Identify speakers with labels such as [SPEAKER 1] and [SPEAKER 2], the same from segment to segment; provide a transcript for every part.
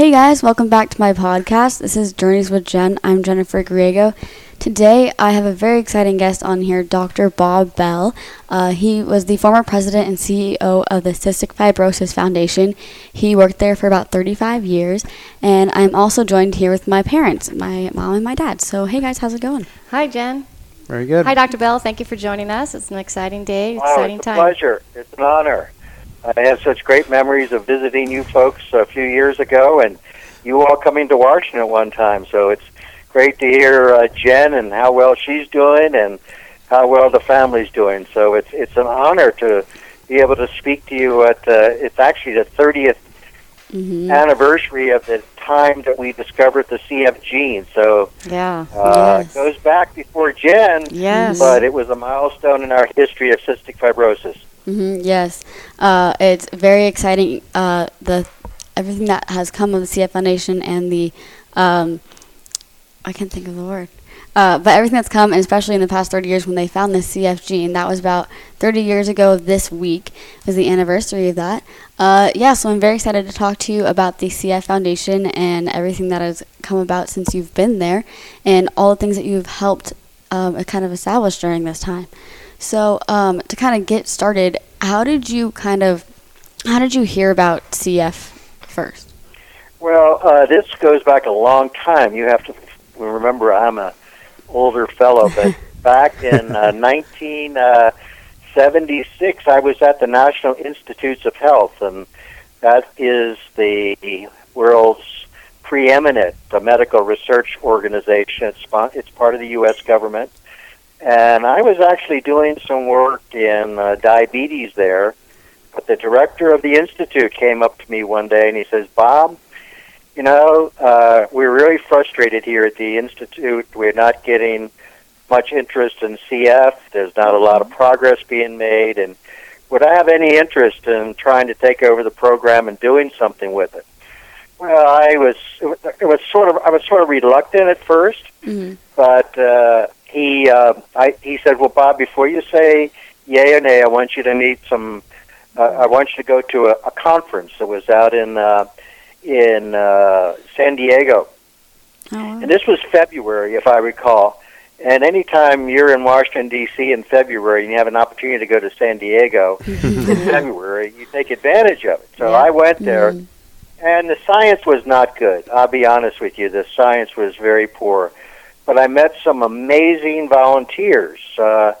[SPEAKER 1] Hey guys, welcome back to my podcast. This is Journeys with Jen. I'm Jennifer Griego. Today I have a very exciting guest on here, Dr. Bob Bell. Uh, he was the former president and CEO of the Cystic Fibrosis Foundation. He worked there for about 35 years, and I'm also joined here with my parents, my mom and my dad. So, hey guys, how's it going?
[SPEAKER 2] Hi, Jen.
[SPEAKER 3] Very good.
[SPEAKER 2] Hi, Dr. Bell. Thank you for joining us. It's an exciting day,
[SPEAKER 4] Wow,
[SPEAKER 2] exciting
[SPEAKER 4] it's a
[SPEAKER 2] time.
[SPEAKER 4] pleasure. It's an honor. I have such great memories of visiting you folks a few years ago, and you all coming to Washington at one time. So it's great to hear uh, Jen and how well she's doing, and how well the family's doing. So it's it's an honor to be able to speak to you at. Uh, it's actually the 30th
[SPEAKER 1] Mm-hmm.
[SPEAKER 4] anniversary of the time that we discovered the CF gene. So
[SPEAKER 2] Yeah.
[SPEAKER 4] uh,
[SPEAKER 1] Yes.
[SPEAKER 4] it goes back before Jen,
[SPEAKER 2] Yes.
[SPEAKER 4] but it was a milestone in our history of cystic fibrosis.
[SPEAKER 1] Hmm yes, uh, it's very exciting. Uh, the everything that has come of the CF Foundation and the um, I can't think of the word. Uh, but everything that's come, and especially in the past 30 years when they found the CF gene, that was about 30 years ago this week, was the anniversary of that. Uh, yeah, so I'm very excited to talk to you about the CF Foundation and everything that has come about since you've been there and all the things that you've helped um, kind of establish during this time. So, um, to kind of get started, how did you kind of, how did you hear about CF first?
[SPEAKER 4] Well, uh, this goes back a long time. You have to remember I'm a older fellow, but back in uh, 1976, I was at the National Institutes of Health, and that is the world's preeminent uh, medical research organization. It's, it's part of the U.S. government. And I was actually doing some work in uh, diabetes there. But the director of the institute came up to me one day and he says, Bob, you know, uh, we're really frustrated here at the institute. We're not getting much interest in CF. There's not a lot of progress being made, and would I have any interest in trying to take over the program and doing something with it? Well, I was. It was, sort of. I was sort of reluctant at 1st
[SPEAKER 1] Mm-hmm.
[SPEAKER 4] but uh, he. Uh, I. He said, "Well, Bob, before you say yay or nay, I want you to meet some. Uh, I want you to go to a, a conference that was out in." Uh, in uh, San Diego.
[SPEAKER 1] Oh.
[SPEAKER 4] And this was February, if I recall. And anytime you're in Washington, D.C. in February and you have an opportunity to go to San Diego in February, you take advantage of it. So
[SPEAKER 2] Yeah.
[SPEAKER 4] I went there,
[SPEAKER 1] Mhm.
[SPEAKER 4] and the science was not good. I'll be honest with you, the science was very poor. But I met some amazing volunteers. Uh,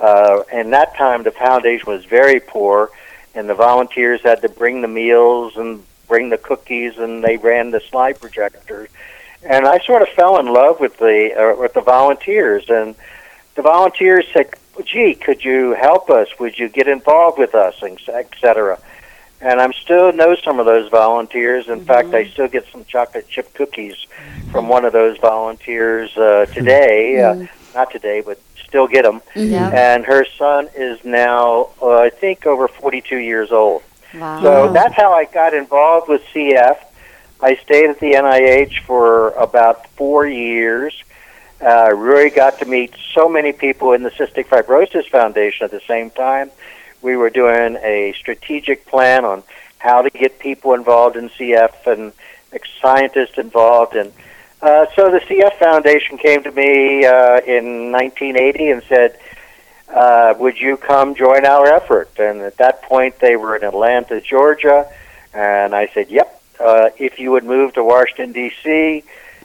[SPEAKER 4] uh, and that time, the foundation was very poor, and the volunteers had to bring the meals and bring the cookies, and they ran the slide projector. And I sort of fell in love with the uh, with the volunteers, and the volunteers said, "Gee, could you help us? Would you get involved with us, and et? And I'm still know some of those volunteers. In fact, I still get some chocolate chip cookies from one of those volunteers uh, today. Uh, not today, but still get them.
[SPEAKER 2] Yeah.
[SPEAKER 4] And her son is now, uh, I think, over 42 years old.
[SPEAKER 2] Wow.
[SPEAKER 4] So that's how I got involved with CF. I stayed at the NIH for about four years. Uh, really got to meet so many people in the Cystic Fibrosis Foundation at the same time. We were doing a strategic plan on how to get people involved in CF and scientists involved. And uh, so the CF Foundation came to me uh, in 1980 and said, uh, would you come join our effort? And at that point, they were in Atlanta, Georgia, and I said, yep, uh, if you would move to Washington, D.C.,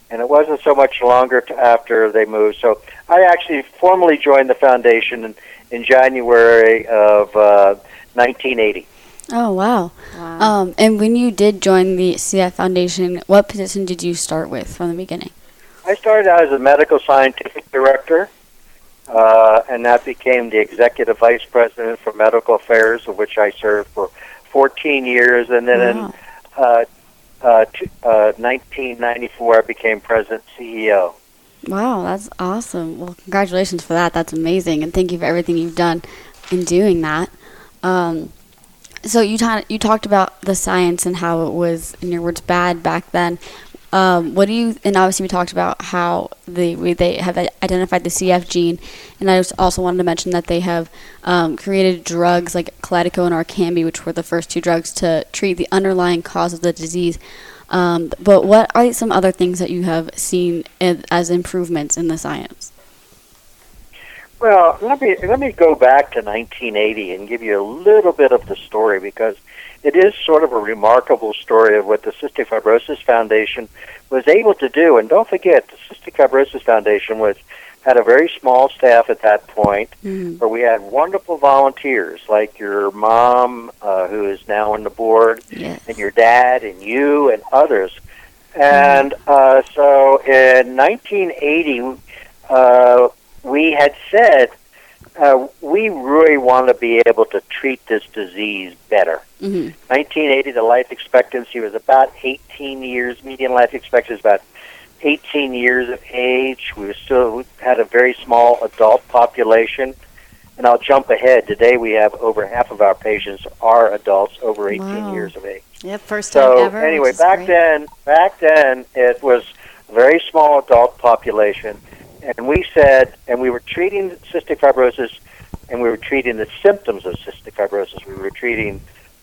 [SPEAKER 4] and it wasn't so much longer to after they moved. So I actually formally joined the foundation in, in January of uh, 1980.
[SPEAKER 1] Oh, wow.
[SPEAKER 2] wow.
[SPEAKER 1] Um, and when you did join the CF Foundation, what position did you start with from the beginning?
[SPEAKER 4] I started out as a medical scientific director, uh, and that became the executive vice president for medical affairs, of which I served for 14 years. And then in uh, uh, t- uh, 1994, I became president CEO.
[SPEAKER 1] Wow, that's awesome. Well, congratulations for that. That's amazing, and thank you for everything you've done in doing that. Um, so you ta- you talked about the science and how it was, in your words, bad back then. Um, what do you? And obviously, we talked about how the they have identified the CF gene, and I also wanted to mention that they have um, created drugs like Kalydeco and Orkambi, which were the first two drugs to treat the underlying cause of the disease. Um, but what are some other things that you have seen as improvements in the science?
[SPEAKER 4] Well, let me let me go back to 1980 and give you a little bit of the story because it is sort of a remarkable story of what the Cystic Fibrosis Foundation was able to do. And don't forget, the Cystic Fibrosis Foundation was had a very small staff at that point,
[SPEAKER 1] Mhm.
[SPEAKER 4] where we had wonderful volunteers like your mom, uh, who is now on the board,
[SPEAKER 1] Yes.
[SPEAKER 4] and your dad, and you, and others. And uh, so in 1980, uh, we had said uh, we really want to be able to treat this disease better.
[SPEAKER 1] Mhm.
[SPEAKER 4] 1980, the life expectancy was about 18 years. Median life expectancy was about 18 years of age. We were still had a very small adult population. And I'll jump ahead. Today we have over half of our patients are adults over 18
[SPEAKER 1] Wow.
[SPEAKER 4] years of age.
[SPEAKER 2] Yep, first time
[SPEAKER 4] So
[SPEAKER 2] ever.
[SPEAKER 4] anyway, back
[SPEAKER 2] great.
[SPEAKER 4] then, back then it was a very small adult population, and we said, and we were treating cystic fibrosis, and we were treating the symptoms of cystic fibrosis. We were treating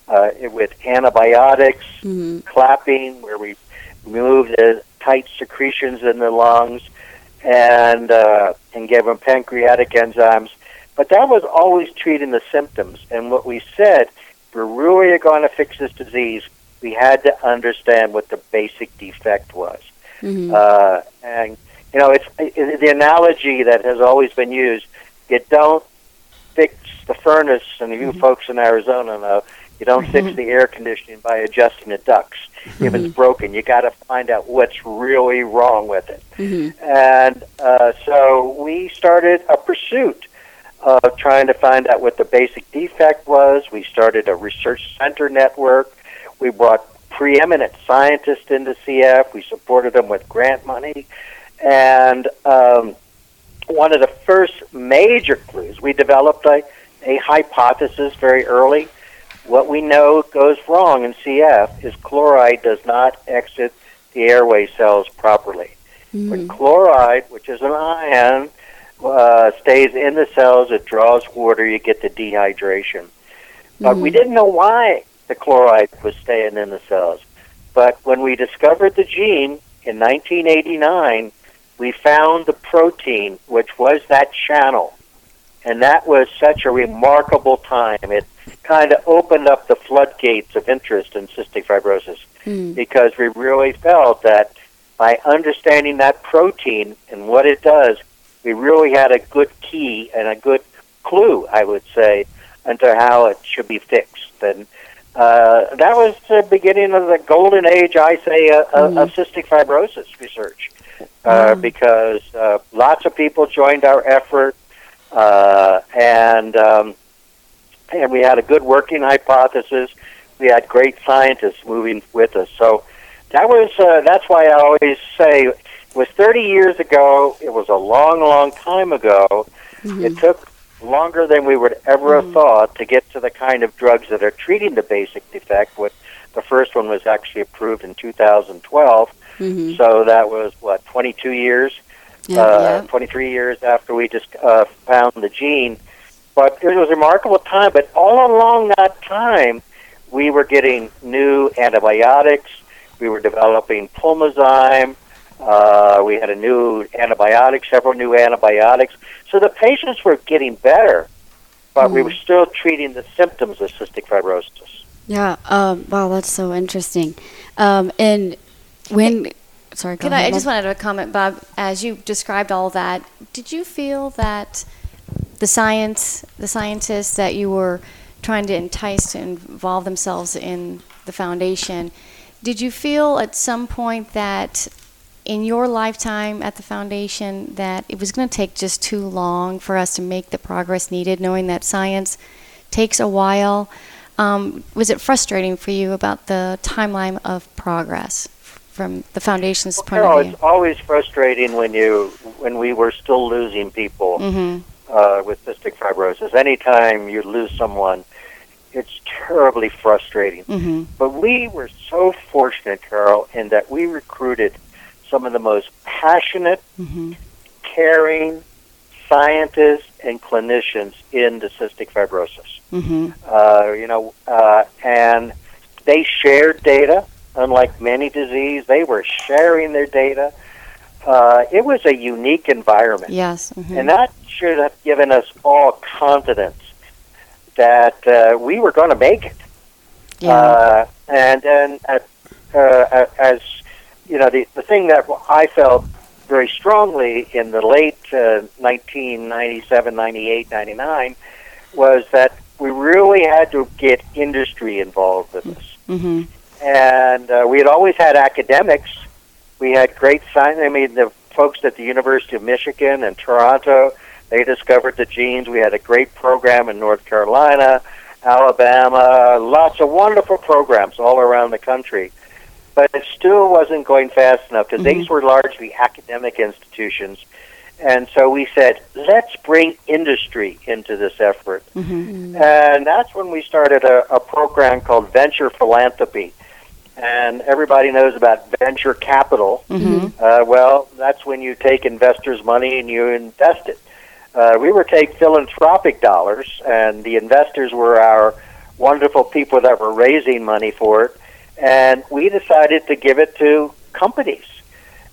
[SPEAKER 4] uh, it with antibiotics,
[SPEAKER 1] Mhm.
[SPEAKER 4] clapping, where we removed the tight secretions in the lungs, and uh, and gave them pancreatic enzymes. But that was always treating the symptoms. And what we said, if we're really going to fix this disease, we had to understand what the basic defect was.
[SPEAKER 1] Mhm.
[SPEAKER 4] Uh, and you know, it's it, the analogy that has always been used. You don't fix the furnace, and you folks in Arizona know you don't fix the air conditioning by adjusting the ducts. If it's broken, you got to find out what's really wrong with it.
[SPEAKER 1] Mhm.
[SPEAKER 4] And uh, so we started a pursuit of trying to find out what the basic defect was. We started a research center network. We brought preeminent scientists into CF. We supported them with grant money. And um, one of the first major clues, we developed a, a hypothesis very early. What we know goes wrong in CF is chloride does not exit the airway cells properly. When chloride, which is an ion, uh, stays in the cells, it draws water, you get the dehydration. But we didn't know why the chloride was staying in the cells. But when we discovered the gene in 1989, we found the protein, which was that channel. And that was such a remarkable time. It kind of opened up the floodgates of interest in cystic fibrosis
[SPEAKER 1] Mhm.
[SPEAKER 4] because we really felt that by understanding that protein and what it does, we really had a good key and a good clue, I would say, into how it should be fixed. And uh, that was the beginning of the golden age, I say, uh, of- of cystic fibrosis research, uh, because uh, lots of people joined our effort, uh, and um, and we had a good working hypothesis. We had great scientists moving with us, so that was uh, that's why I always say it was 30 years ago. It was a long, long time ago. It took longer than we would ever have thought to get to the kind of drugs that are treating the basic defect. What the first one was actually approved in 2012.
[SPEAKER 1] Mhm.
[SPEAKER 4] So that was what 22 years,
[SPEAKER 1] Yeah.
[SPEAKER 4] uh, 23 years after we just uh, found the gene. But it was a remarkable time. But all along that time, we were getting new antibiotics. We were developing pulmozyme. Uh, we had a new antibiotic, several new antibiotics. So the patients were getting better, but we were still treating the symptoms of cystic fibrosis.
[SPEAKER 1] Yeah. Um, wow, that's so interesting. Um, and when, sorry, go
[SPEAKER 2] Can I,
[SPEAKER 1] ahead.
[SPEAKER 2] I just wanted to comment, Bob, as you described all that, did you feel that the science, the scientists that you were trying to entice to involve themselves in the foundation, did you feel at some point that in your lifetime at the foundation that it was going to take just too long for us to make the progress needed, knowing that science takes a while? Um, was it frustrating for you about the timeline of progress from the foundation's point
[SPEAKER 4] No,
[SPEAKER 2] of view?
[SPEAKER 4] it's always frustrating when you when we were still losing people
[SPEAKER 2] hmm
[SPEAKER 4] uh, with cystic fibrosis. Anytime you lose someone, it's terribly frustrating.
[SPEAKER 2] hmm
[SPEAKER 4] But we were so fortunate, Carol, in that we recruited some of the most passionate,
[SPEAKER 2] hmm
[SPEAKER 4] caring scientists and clinicians into cystic fibrosis.
[SPEAKER 2] hmm
[SPEAKER 4] Uh, you know, uh, and they shared data. Unlike many diseases. They were sharing their data. Uh, it was a unique environment.
[SPEAKER 2] Yes. mhm.
[SPEAKER 4] And that should have given us all confidence that uh, we were going to make it.
[SPEAKER 2] yeah.
[SPEAKER 4] Uh, and then, uh, uh, as you know, the, the thing that I felt very strongly in the late uh, 1997, 98, 99 was that we really had to get industry involved with this.
[SPEAKER 2] hmm
[SPEAKER 4] And uh, we had always had academics. We had great science. I mean, the folks at the University of Michigan and Toronto, they discovered the genes. We had a great program in North Carolina, Alabama, lots of wonderful programs all around the country. But it still wasn't going fast enough because these were largely academic institutions. And so we said, let's bring industry into this effort.
[SPEAKER 2] hmm
[SPEAKER 4] And that's when we started a, a program called Venture Philanthropy. And everybody knows about venture capital.
[SPEAKER 2] hmm
[SPEAKER 4] Uh, well, that's when you take investors' money and you invest it. Uh, we were taking philanthropic dollars, and the investors were our wonderful people that were raising money for it. And we decided to give it to companies,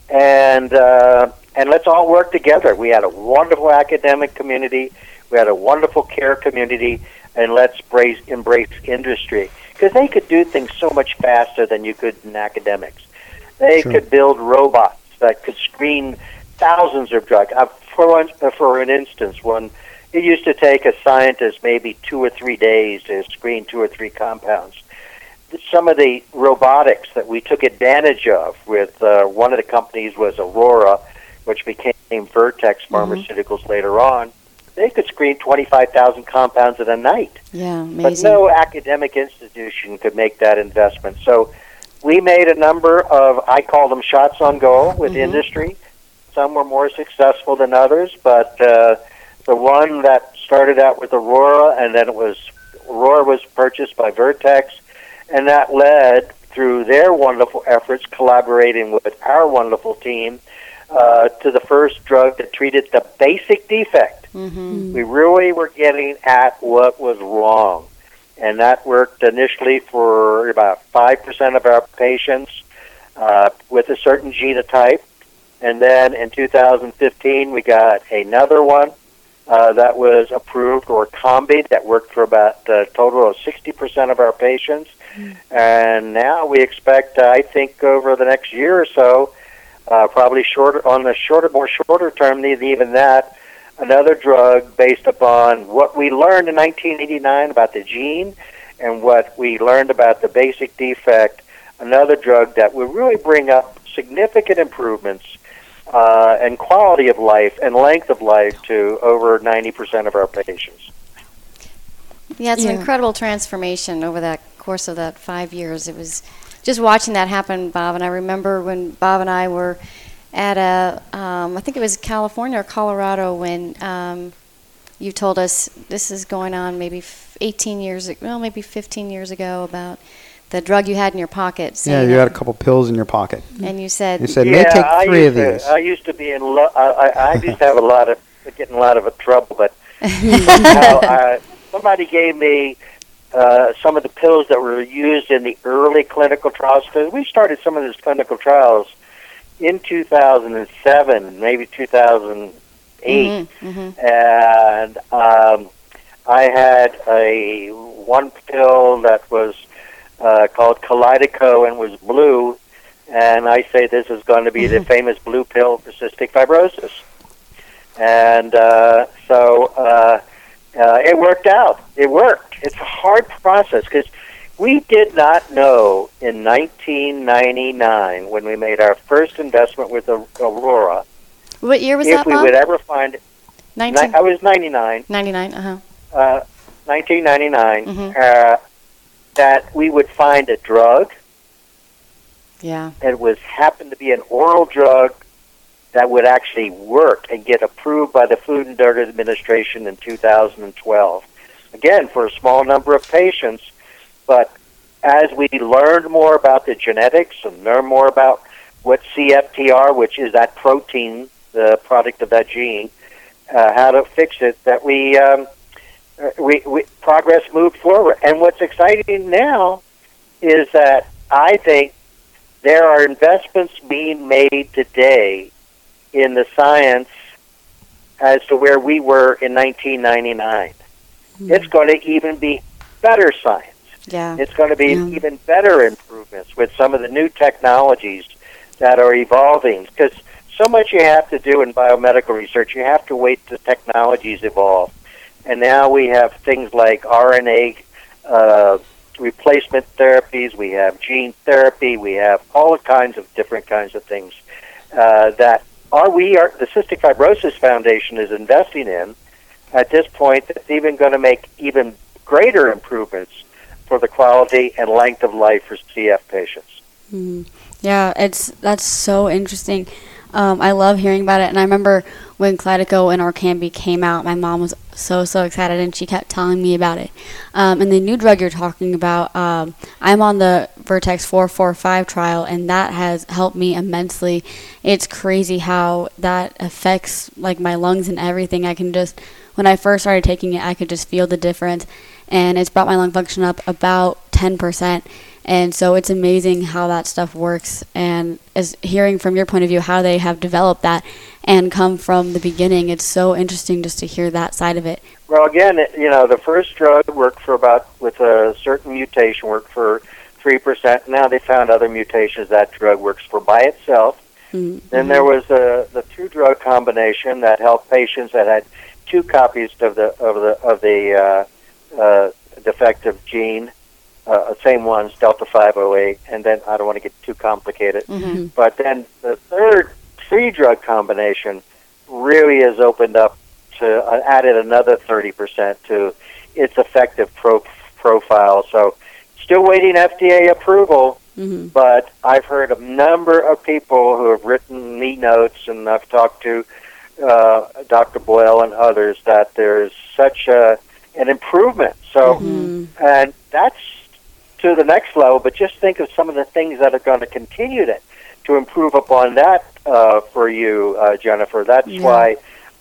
[SPEAKER 4] and uh, and let's all work together. We had a wonderful academic community, we had a wonderful care community, and let's embrace embrace industry because they could do things so much faster than you could in academics. They
[SPEAKER 3] Sure.
[SPEAKER 4] could build robots that could screen thousands of drugs. Uh, for one, uh, for an instance, one it used to take a scientist maybe two or three days to screen two or three compounds. Some of the robotics that we took advantage of with uh, one of the companies was Aurora, which became Vertex Pharmaceuticals later on. They could screen 25,000 compounds in a night.
[SPEAKER 2] Yeah.
[SPEAKER 4] But no academic institution could make that investment. So we made a number of, I call them shots on goal with
[SPEAKER 2] Mhm.
[SPEAKER 4] industry. Some were more successful than others, but uh, the one that started out with Aurora and then it was, Aurora was purchased by Vertex, and that led through their wonderful efforts collaborating with our wonderful team uh, to the first drug that treated the basic defect
[SPEAKER 2] hmm
[SPEAKER 4] we really were getting at what was wrong. And that worked initially for about 5% of our patients uh, with a certain genotype. And then in 2015, we got another one uh, that was approved, Orkambi, that worked for about a total of 60% of our patients. And now we expect, uh, I think, over the next year or so, uh, probably shorter on the shorter, more shorter term than even that, another drug based upon what we learned in 1989 about the gene and what we learned about the basic defect. Another drug that will really bring up significant improvements uh, and quality of life and length of life to over 90% of our patients.
[SPEAKER 2] Yeah, it's an incredible transformation over that course of that five years. It was just watching that happen, Bob. And I remember when Bob and I were at a, um, I think it was California or Colorado, when um, you told us this is going on maybe 18 years, ag- well, maybe 15 years ago about the drug you had in your pocket.
[SPEAKER 3] Yeah,
[SPEAKER 2] saying
[SPEAKER 3] you had a couple pills in your pocket.
[SPEAKER 2] And you said,
[SPEAKER 3] You said, may
[SPEAKER 4] yeah,
[SPEAKER 3] take three of
[SPEAKER 4] used to-
[SPEAKER 3] these.
[SPEAKER 4] I used to be in. Lo- I, I, I used to have a lot of getting a lot of trouble, but Now, uh, somebody gave me uh, some of the pills that were used in the early clinical trials because we started some of these clinical trials in 2007, maybe 2008,
[SPEAKER 2] Mhm, mhm.
[SPEAKER 4] and um, I had a one pill that was uh, called Kalydeco and was blue, and I say this is going to be the famous blue pill for cystic fibrosis. And uh, so uh, uh, it worked out. It worked. It's a hard process because we did not know in 1999 when we made our first investment with Au- Aurora
[SPEAKER 2] what year was
[SPEAKER 4] if
[SPEAKER 2] that,
[SPEAKER 4] we
[SPEAKER 2] Bob?
[SPEAKER 4] would ever find. Ni-
[SPEAKER 2] 1999.
[SPEAKER 4] I was 99.
[SPEAKER 2] 99, uh-huh.
[SPEAKER 4] Uh, 1999.
[SPEAKER 2] Mhm.
[SPEAKER 4] Uh, that we would find a drug
[SPEAKER 2] Yeah.
[SPEAKER 4] It was happened to be an oral drug that would actually work and get approved by the Food and Drug Administration in 2012. Again, for a small number of patients, but as we learned more about the genetics and learned more about what CFTR, which is that protein, the product of that gene, uh, how to fix it, that we, um, uh, we, we progress moved forward. And what's exciting now is that I think there are investments being made today in the science as to where we were in 1999. It's going to even be better science.
[SPEAKER 2] Yeah.
[SPEAKER 4] It's going to be
[SPEAKER 1] Yeah.
[SPEAKER 4] even better improvements with some of the new technologies that are evolving. Because so much you have to do in biomedical research, you have to wait till technologies evolve. And now we have things like RNA uh, replacement therapies, we have gene therapy, we have all kinds of different kinds of things uh, that are we are the Cystic Fibrosis Foundation is investing in at this point that's even going to make even greater improvements for the quality and length of life for CF patients.
[SPEAKER 1] Mhm. Yeah, it's that's so interesting. Um, I love hearing about it, and I remember when Kalydeco and Orkambi came out, my mom was so so excited, and she kept telling me about it. Um, and the new drug you're talking about, um, I'm on the Vertex 445 trial, and that has helped me immensely. It's crazy how that affects like my lungs and everything. I can just when I first started taking it, I could just feel the difference, and it's brought my lung function up about 10%. And so it's amazing how that stuff works. And as hearing from your point of view how they have developed that and come from the beginning, it's so interesting just to hear that side of it.
[SPEAKER 4] Well, again, it- you know, the first drug worked for about with a certain mutation worked for three percent. Now they found other mutations that drug works for by itself.
[SPEAKER 1] Mm-hmm.
[SPEAKER 4] Then there was the the two drug combination that helped patients that had two copies of the of the of the uh, uh, defective gene, uh, same ones, Delta five oh eight, and then I don't want to get too complicated.
[SPEAKER 2] Mm-hmm.
[SPEAKER 4] But then the third three drug combination really has opened up to uh, added another 30% to its effective pro- profile. So still waiting FDA approval,
[SPEAKER 1] hmm
[SPEAKER 4] but I've heard a number of people who have written me notes, and I've talked to uh, Dr. Boyle and others that there's such a, an improvement. So,
[SPEAKER 1] hmm
[SPEAKER 4] and that's to the next level. But just think of some of the things that are going to continue to to improve upon that uh, for you, uh, Jennifer. That's
[SPEAKER 1] Yeah.
[SPEAKER 4] why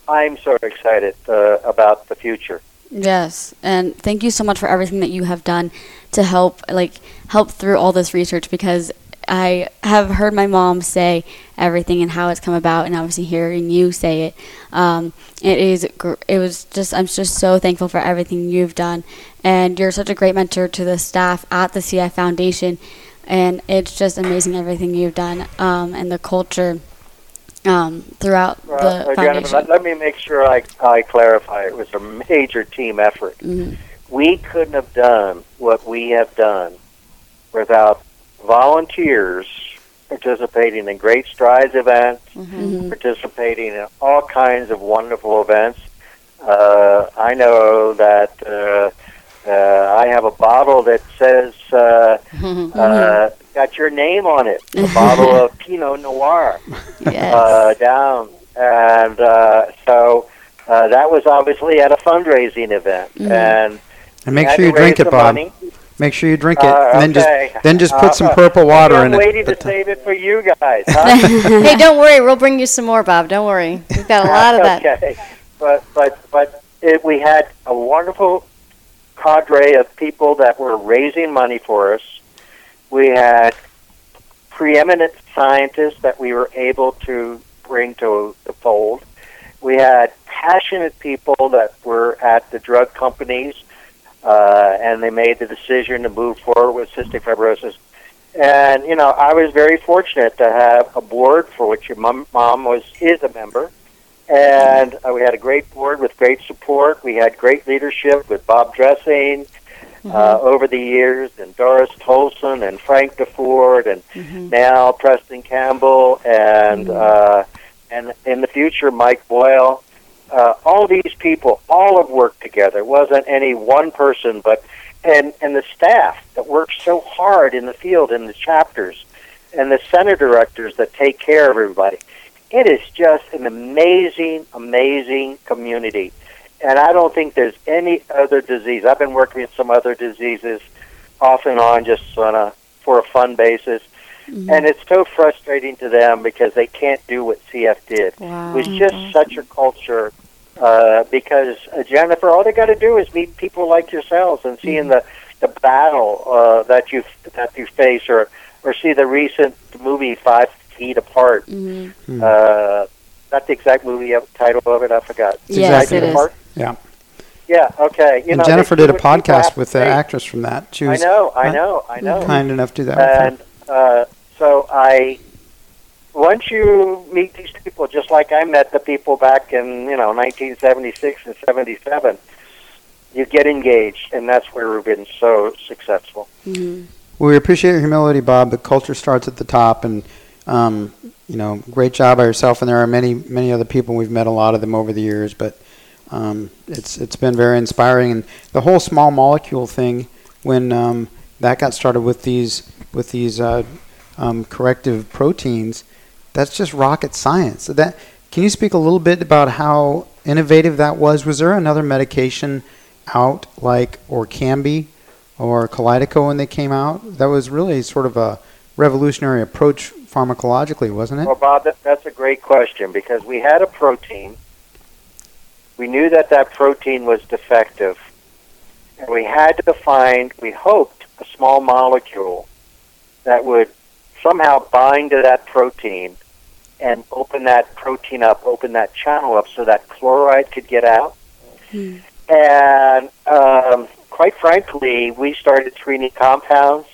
[SPEAKER 4] I'm so excited uh, about the future.
[SPEAKER 1] Yes, and thank you so much for everything that you have done to help, like, help through all this research because I have heard my mom say everything and how it's come about, and obviously hearing you say it, um, it is. gr- It was just. I'm just so thankful for everything you've done, and you're such a great mentor to the staff at the CI Foundation, and it's just amazing everything you've done, um, and the culture. Um, throughout
[SPEAKER 4] Well,
[SPEAKER 1] the foundation.
[SPEAKER 4] let, let me make sure I, I clarify. It was a major team effort.
[SPEAKER 1] Mhm.
[SPEAKER 4] We couldn't have done what we have done without volunteers participating in Great Strides events,
[SPEAKER 1] Mhm.
[SPEAKER 4] participating in all kinds of wonderful events. Uh, I know that uh, uh, I have a bottle that says uh,
[SPEAKER 1] Mm-hmm.
[SPEAKER 4] uh, got your name on it, a bottle of Pinot Noir
[SPEAKER 1] Yes.
[SPEAKER 4] uh, down, and uh, so uh, that was obviously at a fundraising event,
[SPEAKER 1] Mhm.
[SPEAKER 4] and
[SPEAKER 3] And make sure you drink it, Bob.
[SPEAKER 4] money.
[SPEAKER 3] Make sure you drink it,
[SPEAKER 4] Uh,
[SPEAKER 3] and then
[SPEAKER 4] okay.
[SPEAKER 3] just then just put some
[SPEAKER 4] Uh,
[SPEAKER 3] purple water
[SPEAKER 4] I'm
[SPEAKER 3] in
[SPEAKER 4] waiting
[SPEAKER 3] it.
[SPEAKER 4] to
[SPEAKER 3] But, uh,
[SPEAKER 4] save it for you guys. Huh?
[SPEAKER 2] hey, don't worry. We'll bring you some more, Bob. Don't worry. We've got a lot of that.
[SPEAKER 4] Okay, but but but it, we had a wonderful cadre of people that were raising money for us. We had preeminent scientists that we were able to bring to the fold. We had passionate people that were at the drug companies, uh, and they made the decision to move forward with cystic fibrosis. And you know, I was very fortunate to have a board for which your mom, mom was is a member, and uh, we had a great board with great support. We had great leadership with Bob Dresing uh, over the years, and Doris Tulcin and Frank Deford, and
[SPEAKER 2] Mm-hmm.
[SPEAKER 4] now Preston Campbell, and uh, and in the future Mike Boyle. Uh, all these people, all have worked together. It wasn't any one person, but and and the staff that works so hard in the field in the chapters, and the center directors that take care of everybody. It is just an amazing, amazing community. And I don't think there's any other disease. I've been working with some other diseases off and on just on a for a fun basis. And it's so frustrating to them because they can't do what CF did.
[SPEAKER 2] Wow.
[SPEAKER 4] It was just such a culture uh, because uh, Jennifer, all they got to do is meet people like yourselves and seeing the the battle uh, that you that you face, or or see the recent movie Five Feet Apart.
[SPEAKER 1] Mhm.
[SPEAKER 3] Hmm.
[SPEAKER 4] Uh, not the exact movie uh, title of it. I forgot.
[SPEAKER 3] It's
[SPEAKER 1] Yes,
[SPEAKER 3] exactly
[SPEAKER 1] it is.
[SPEAKER 4] Apart?
[SPEAKER 3] Yeah.
[SPEAKER 4] Yeah. Okay. You
[SPEAKER 3] and
[SPEAKER 4] know,
[SPEAKER 3] Jennifer did a
[SPEAKER 4] do what people have
[SPEAKER 3] podcast with the actress from that. She
[SPEAKER 4] I know. I know. I know.
[SPEAKER 3] kind enough to do that with
[SPEAKER 4] And uh, so I, once you meet these people, just like I met the people back in you know 1976 and 77, you get engaged, and that's where we've been so successful.
[SPEAKER 1] Mhm.
[SPEAKER 3] We appreciate your humility, Bob. But culture starts at the top, and um, you know, great job by yourself. And there are many, many other people. We've met a lot of them over the years, but um, it's it's been very inspiring. And the whole small molecule thing, when um, that got started with these with these uh, um, corrective proteins, that's just rocket science. So that can you speak a little bit about how innovative that was? Was there another medication out like Orkambi or Kalydeco when they came out? That was really sort of a revolutionary approach pharmacologically, wasn't it?
[SPEAKER 4] Well, Bob, that, that's a great question because we had a protein. We knew that that protein was defective, and we had to find. We hoped a small molecule that would somehow bind to that protein and open that protein up, open that channel up, so that chloride could get out.
[SPEAKER 1] Hmm.
[SPEAKER 4] And um, quite frankly, we started screening compounds,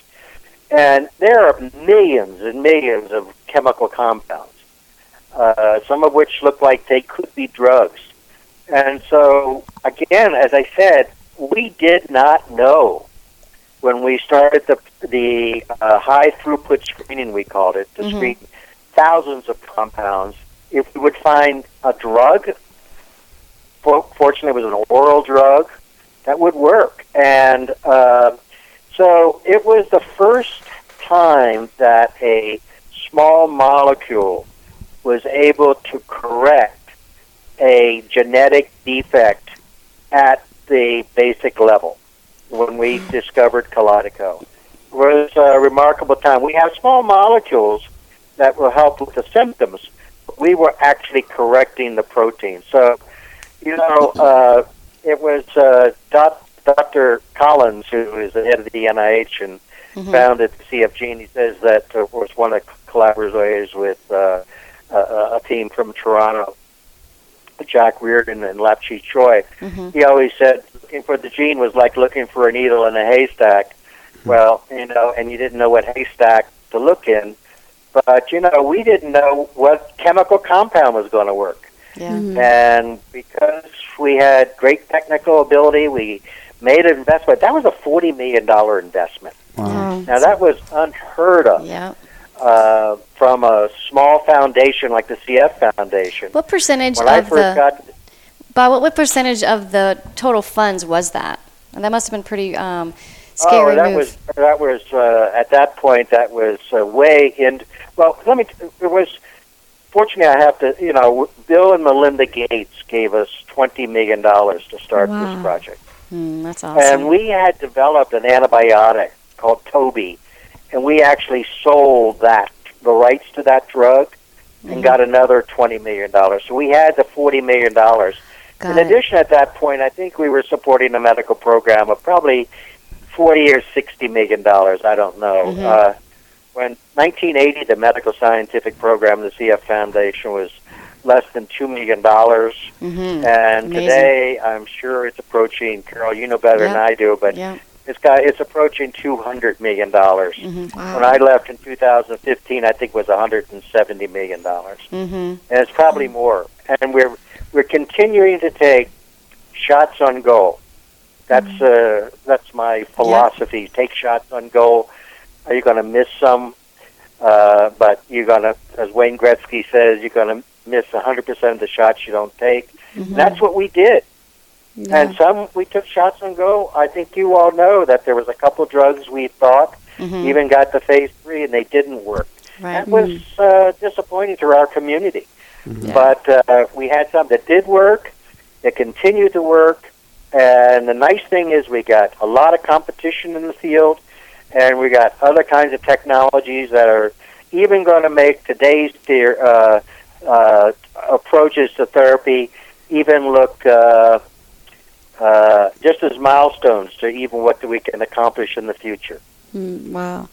[SPEAKER 4] and there are millions and millions of chemical compounds, uh, some of which look like they could be drugs. And so, again, as I said, we did not know when we started the the uh, high throughput screening, we called it, to
[SPEAKER 2] Mhm.
[SPEAKER 4] screen thousands of compounds, if we would find a drug. For, fortunately, it was an oral drug that would work, and uh, so it was the first time that a small molecule was able to correct a genetic defect at the basic level when we discovered Kalydeco. It was a remarkable time. We have small molecules that will help with the symptoms. But we were actually correcting the protein. So, you know, uh, it was uh, doc, Dr. Collins, who is the head of the NIH and
[SPEAKER 2] Mhm.
[SPEAKER 4] founded CFG, and he says that uh, was one of the collaborators with uh, a, a team from Toronto, Jack Riordan and Lap Lap-Chee Tsui.
[SPEAKER 2] Mhm.
[SPEAKER 4] He always said looking for the gene was like looking for a needle in a haystack. Well, you know, and you didn't know what haystack to look in, but you know, we didn't know what chemical compound was going to work.
[SPEAKER 2] Yeah.
[SPEAKER 1] Mhm.
[SPEAKER 4] And because we had great technical ability, we made an investment. That was a forty million dollar investment.
[SPEAKER 3] Wow.
[SPEAKER 1] Wow.
[SPEAKER 4] Now that was unheard of
[SPEAKER 2] Yeah.
[SPEAKER 4] Uh, from a small foundation like the CF Foundation.
[SPEAKER 2] What percentage
[SPEAKER 4] When
[SPEAKER 2] of
[SPEAKER 4] first
[SPEAKER 2] the
[SPEAKER 4] got
[SPEAKER 2] Bob, what, what percentage of the total funds was that? And that must have been pretty um,
[SPEAKER 4] oh,
[SPEAKER 2] scary
[SPEAKER 4] that
[SPEAKER 2] move.
[SPEAKER 4] was that was uh, at that point that was uh, way in. Well, let me. T- it was fortunately I have to. You know, Bill and Melinda Gates gave us twenty million dollars to start
[SPEAKER 1] Wow.
[SPEAKER 4] this project.
[SPEAKER 2] Hmm, that's awesome.
[SPEAKER 4] And we had developed an antibiotic called TOBI, and we actually sold that, the rights to that drug,
[SPEAKER 2] Mm-hmm.
[SPEAKER 4] and got another $20 million. So we had the $40 million.
[SPEAKER 2] Got
[SPEAKER 4] In
[SPEAKER 2] it.
[SPEAKER 4] addition, at that point, I think we were supporting a medical program of probably 40 or 60 million dollars. I don't know.
[SPEAKER 2] Mhm.
[SPEAKER 4] Uh, when 1980, the medical scientific program, the CF Foundation, was less than two million dollars,
[SPEAKER 2] Mhm.
[SPEAKER 4] and
[SPEAKER 2] Amazing.
[SPEAKER 4] today I'm sure it's approaching. Carol, you know better than I do, but
[SPEAKER 2] Yeah.
[SPEAKER 4] It's got it's approaching 200 million dollars.
[SPEAKER 2] Mhm.
[SPEAKER 4] When I left in 2015, I think it was 170 million dollars
[SPEAKER 2] Mhm.
[SPEAKER 4] and it's probably more. And we're we're continuing to take shots on goal. That's uh, that's my philosophy. Take shots on goal. Are you going to miss some? Uh, but you're going to, as Wayne Gretzky says, you're going to miss 100% of the shots you don't take.
[SPEAKER 2] Mhm.
[SPEAKER 4] That's what we did.
[SPEAKER 1] Yeah.
[SPEAKER 4] And some we took shots and go. I think you all know that there was a couple drugs we thought
[SPEAKER 2] Mhm.
[SPEAKER 4] even got to phase three and they didn't work.
[SPEAKER 2] Right.
[SPEAKER 4] That was uh, disappointing to our community.
[SPEAKER 2] Yeah.
[SPEAKER 4] But uh, we had some that did work, that continued to work, and the nice thing is we got a lot of competition in the field, and we got other kinds of technologies that are even going to make today's theor- uh, uh, approaches to therapy even look uh, uh, just as milestones to even what we can accomplish in the future.
[SPEAKER 1] Mm, wow.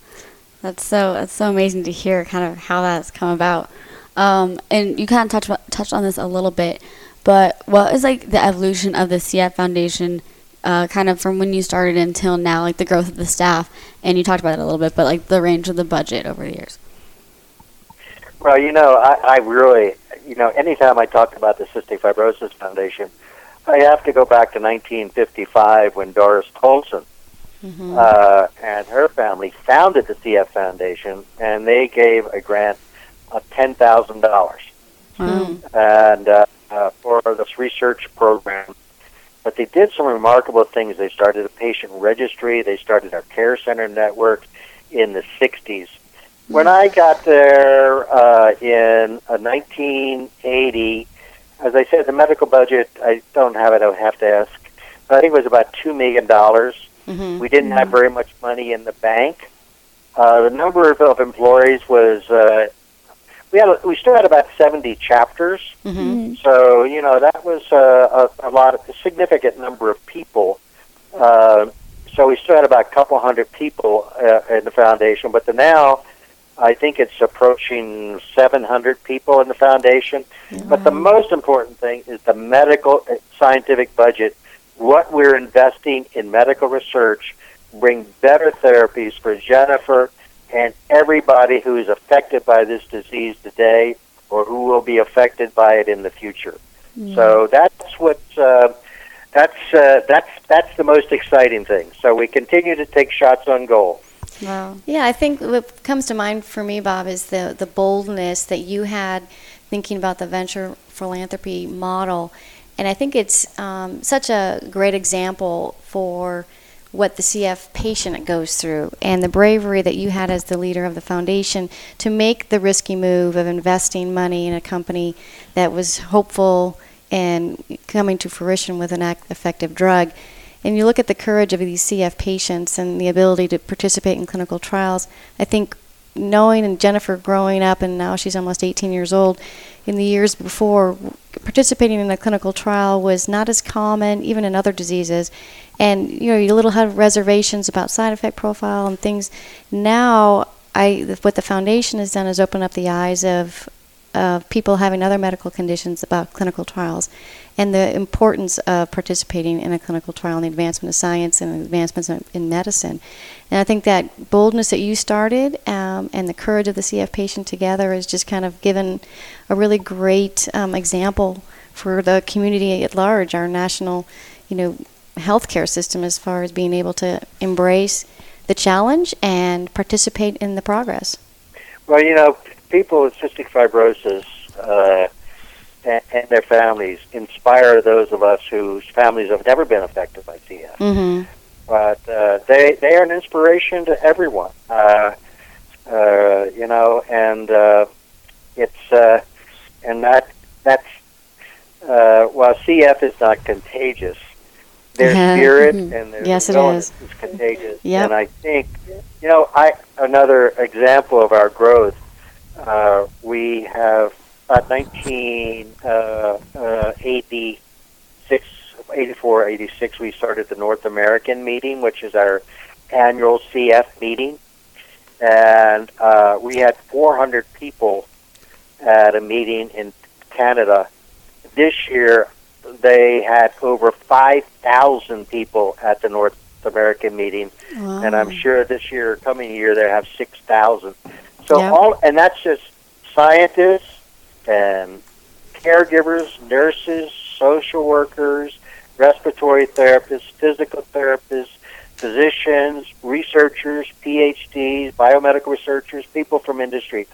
[SPEAKER 1] That's so that's so amazing to hear kind of how that's come about. Um, and you kind of touched touched on this a little bit, but what is like the evolution of the CF Foundation, uh, kind of from when you started until now, like the growth of the staff, and you talked about it a little bit, but like the range of the budget over the years.
[SPEAKER 4] Well, you know, I, I really, you know, anytime I talk about the Cystic Fibrosis Foundation, I have to go back to 1955 when Doris Tulcin uh, and her family founded the CF Foundation, and they gave a grant of ten thousand dollars,
[SPEAKER 1] Wow.
[SPEAKER 4] and uh, uh, for this research program. But they did some remarkable things. They started a patient registry. They started our care center network in the '60s. When I got there uh, in uh, 1980, as I said, the medical budget, I don't have it, I would have to ask, but I think it was about $2 million.
[SPEAKER 2] Mm-hmm.
[SPEAKER 4] We didn't have very much money in the bank. Uh, the number of, of employees was, uh, we, had, we still had about 70 chapters.
[SPEAKER 2] Mm-hmm.
[SPEAKER 4] So, you know, that was uh, a, a lot of, a significant number of people. Uh, so we still had about a couple hundred people uh, in the foundation, but the now I think it's approaching 700 people in the foundation. But the most important thing is the medical uh, scientific budget. What we're investing in medical research bring better therapies for Jennifer and everybody who is affected by this disease today or who will be affected by it in the future. So that's what uh, that's uh, that's that's the most exciting thing. So we continue to take shots on goal.
[SPEAKER 1] Wow.
[SPEAKER 2] Yeah, I think what comes to mind for me, Bob, is the the boldness that you had thinking about the venture philanthropy model, and I think it's um, such a great example for what the CF patient goes through and the bravery that you had as the leader of the foundation to make the risky move of investing money in a company that was hopeful and coming to fruition with an effective drug. And you look at the courage of these CF patients and the ability to participate in clinical trials. I think knowing and Jennifer growing up, and now she's almost 18 years old, in the years before, participating in a clinical trial was not as common, even in other diseases. And you know, you little have reservations about side effect profile and things. Now, I what the foundation has done is open up the eyes of of people having other medical conditions about clinical trials and the importance of participating in a clinical trial and the advancement of science and advancements in, in medicine. And I think that boldness that you started um, and the courage of the CF patient together has just kind of given a really great um, example for the community at large, our national, you know, healthcare system as far as being able to embrace the challenge and participate in the progress.
[SPEAKER 4] Well, you know, people with cystic fibrosis uh, and, and their families inspire those of us whose families have never been affected by CF.
[SPEAKER 2] Mm-hmm.
[SPEAKER 4] But uh, they they are an inspiration to everyone. Uh, uh, you know, and uh, it's uh, and that that's uh, while CF is not contagious, their
[SPEAKER 2] Yeah.
[SPEAKER 4] spirit
[SPEAKER 1] Mhm.
[SPEAKER 4] and their
[SPEAKER 2] Yes, it is.
[SPEAKER 4] is contagious.
[SPEAKER 2] Yep.
[SPEAKER 4] And I think, you know, I another example of our growth. Uh, we have Uh, about 1986, uh, uh, 84, 86, we started the North American meeting, which is our annual CF meeting. And uh, we had 400 people at a meeting in Canada. This year, they had over 5,000 people at the North American meeting and I'm sure this year, coming year, they have six thousand. So
[SPEAKER 2] Yeah.
[SPEAKER 4] all, and that's just scientists and caregivers, nurses, social workers, respiratory therapists, physical therapists, physicians, researchers, PhDs, biomedical researchers, people from industry,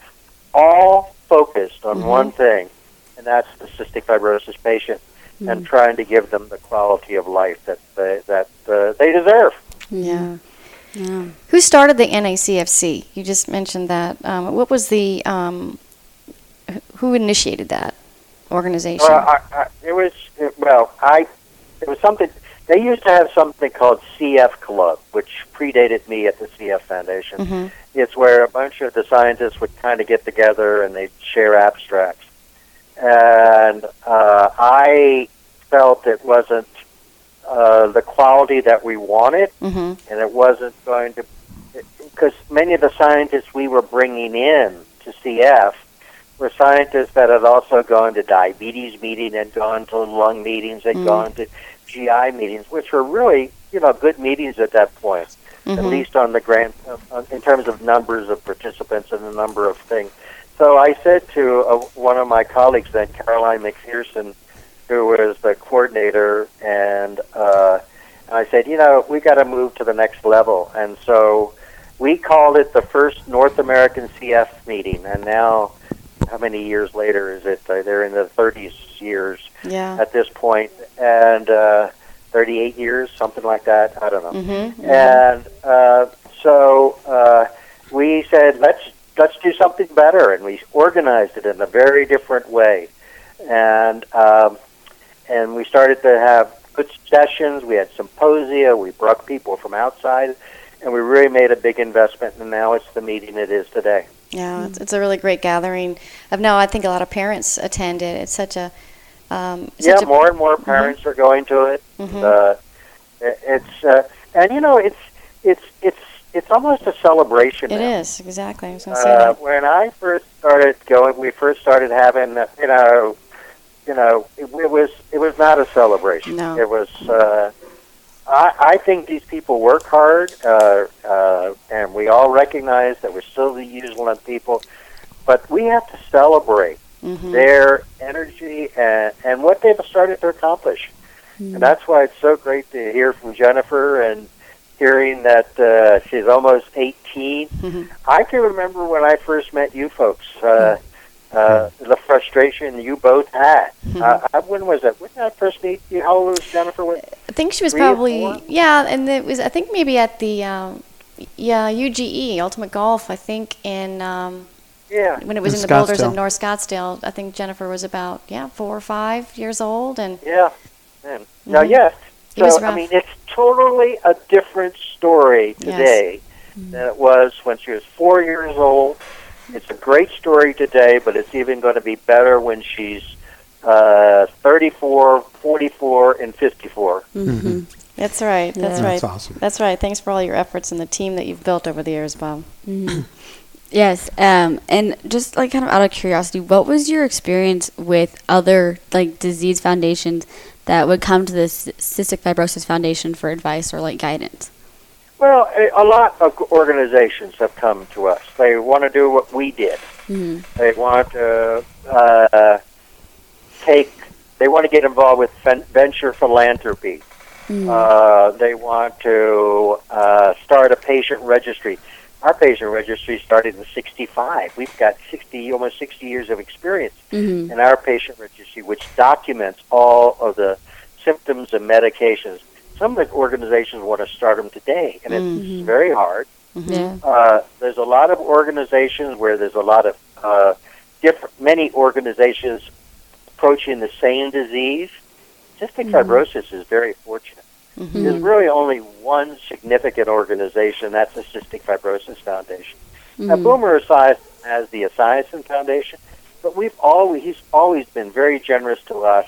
[SPEAKER 4] all focused on one thing, and that's the cystic fibrosis patient, and trying to give them the quality of life that they, that uh, they deserve.
[SPEAKER 2] Yeah.
[SPEAKER 1] Yeah.
[SPEAKER 2] Who started the NACFC? You just mentioned that. Um, what was the um, wh- who initiated that organization?
[SPEAKER 4] Well, I, I, it was well, I it was something. They used to have something called CF Club, which predated me at the CF Foundation.
[SPEAKER 2] Mhm.
[SPEAKER 4] It's where a bunch of the scientists would kind of get together and they'd share abstracts. And uh, I felt it wasn't uh, the quality that we wanted,
[SPEAKER 2] Mhm.
[SPEAKER 4] and it wasn't going to because many of the scientists we were bringing in to CF were scientists that had also gone to diabetes meeting and gone to lung meetings and
[SPEAKER 2] Mm.
[SPEAKER 4] gone to GI meetings, which were really you know good meetings at that point, at
[SPEAKER 2] Mhm.
[SPEAKER 4] least on the grand uh, in terms of numbers of participants and the number of things. So I said to uh, one of my colleagues then, Caroline McPherson, who was the coordinator, and uh, and I said, you know, we got to move to the next level, and so we called it the first North American CF meeting, and now. How many years later is it? Uh, they're in the 30s years
[SPEAKER 2] Yeah.
[SPEAKER 4] at this point, and uh, 38 years, something like that. I don't know.
[SPEAKER 2] Mm-hmm.
[SPEAKER 4] And uh, so uh, we said, let's let's do something better, and we organized it in a very different way, and um, and we started to have good sessions. We had symposia. We brought people from outside, and we really made a big investment. And now it's the meeting it is today.
[SPEAKER 2] Yeah, it's, it's a really great gathering. Of now, I think a lot of parents attend it. It's such a um,
[SPEAKER 4] yeah,
[SPEAKER 2] such a,
[SPEAKER 4] more and more parents are going to it.
[SPEAKER 2] Mhm.
[SPEAKER 4] Uh, it- it's uh, and you know it's it's it's it's almost a celebration.
[SPEAKER 2] It
[SPEAKER 4] now.
[SPEAKER 2] is exactly. I was going to say
[SPEAKER 4] Uh,
[SPEAKER 2] that.
[SPEAKER 4] when I first started going, we first started having, uh, you know, you know, it, it was it was not a celebration.
[SPEAKER 2] No.
[SPEAKER 4] It was. Uh, I, I think these people work hard, uh, uh, and we all recognize that we're still the usual people, but we have to celebrate
[SPEAKER 2] hmm
[SPEAKER 4] their energy and, and what they've started to accomplish. And that's why it's so great to hear from Jennifer and hearing that uh, she's almost 18.
[SPEAKER 2] Mhm.
[SPEAKER 4] I can remember when I first met you folks, uh, uh, the frustration you both had. Uh, I- when was it? When did I first meet you? How old was Jennifer? When,
[SPEAKER 2] I think she was probably yeah, and it was I think maybe at the um, yeah UGE Ultimate Golf. I think in um,
[SPEAKER 4] yeah.
[SPEAKER 2] when it was
[SPEAKER 3] In
[SPEAKER 2] in, the boulders in North Scottsdale. I think Jennifer was about yeah four or five years old, and
[SPEAKER 4] Yeah. And, Now,
[SPEAKER 2] Mhm.
[SPEAKER 4] yes.
[SPEAKER 2] It was
[SPEAKER 4] So, I mean, it's totally a different story
[SPEAKER 2] Yes.
[SPEAKER 4] today than it was when she was four years old. It's a great story today, but it's even going to be better when she's uh, 34, 44, and 54.
[SPEAKER 1] Mm-hmm.
[SPEAKER 2] that's right. That's
[SPEAKER 1] Yeah.
[SPEAKER 2] right.
[SPEAKER 3] That's awesome.
[SPEAKER 2] That's right. Thanks for all your efforts and the team that you've built over the years, Bob.
[SPEAKER 1] Mhm. Yes, um, and just like kind of out of curiosity, what was your experience with other like disease foundations that would come to this Cystic Fibrosis Foundation for advice or like guidance?
[SPEAKER 4] Well, a, lot of organizations have come to us. They want to do what we did.
[SPEAKER 1] Mm-hmm.
[SPEAKER 4] They want to uh, take. They want to get involved with ven- venture philanthropy.
[SPEAKER 1] Mm-hmm.
[SPEAKER 4] Uh, they want to uh, start a patient registry. Our patient registry started in '65. We've got 60, almost 60 years of experience
[SPEAKER 1] Mm-hmm.
[SPEAKER 4] in our patient registry, which documents all of the symptoms and medications. Some of the organizations want to start them today, and it's
[SPEAKER 1] Mhm.
[SPEAKER 4] very hard.
[SPEAKER 1] Yeah.
[SPEAKER 4] Uh, there's a lot of organizations where there's a lot of uh, different, many organizations approaching the same disease. Cystic fibrosis is very fortunate.
[SPEAKER 2] Mm-hmm.
[SPEAKER 4] There's really only one significant organization, that's the Cystic Fibrosis Foundation. Now,
[SPEAKER 1] Mhm.
[SPEAKER 4] Boomer Esiason has the Esiason Foundation, but we've always he's always been very generous to us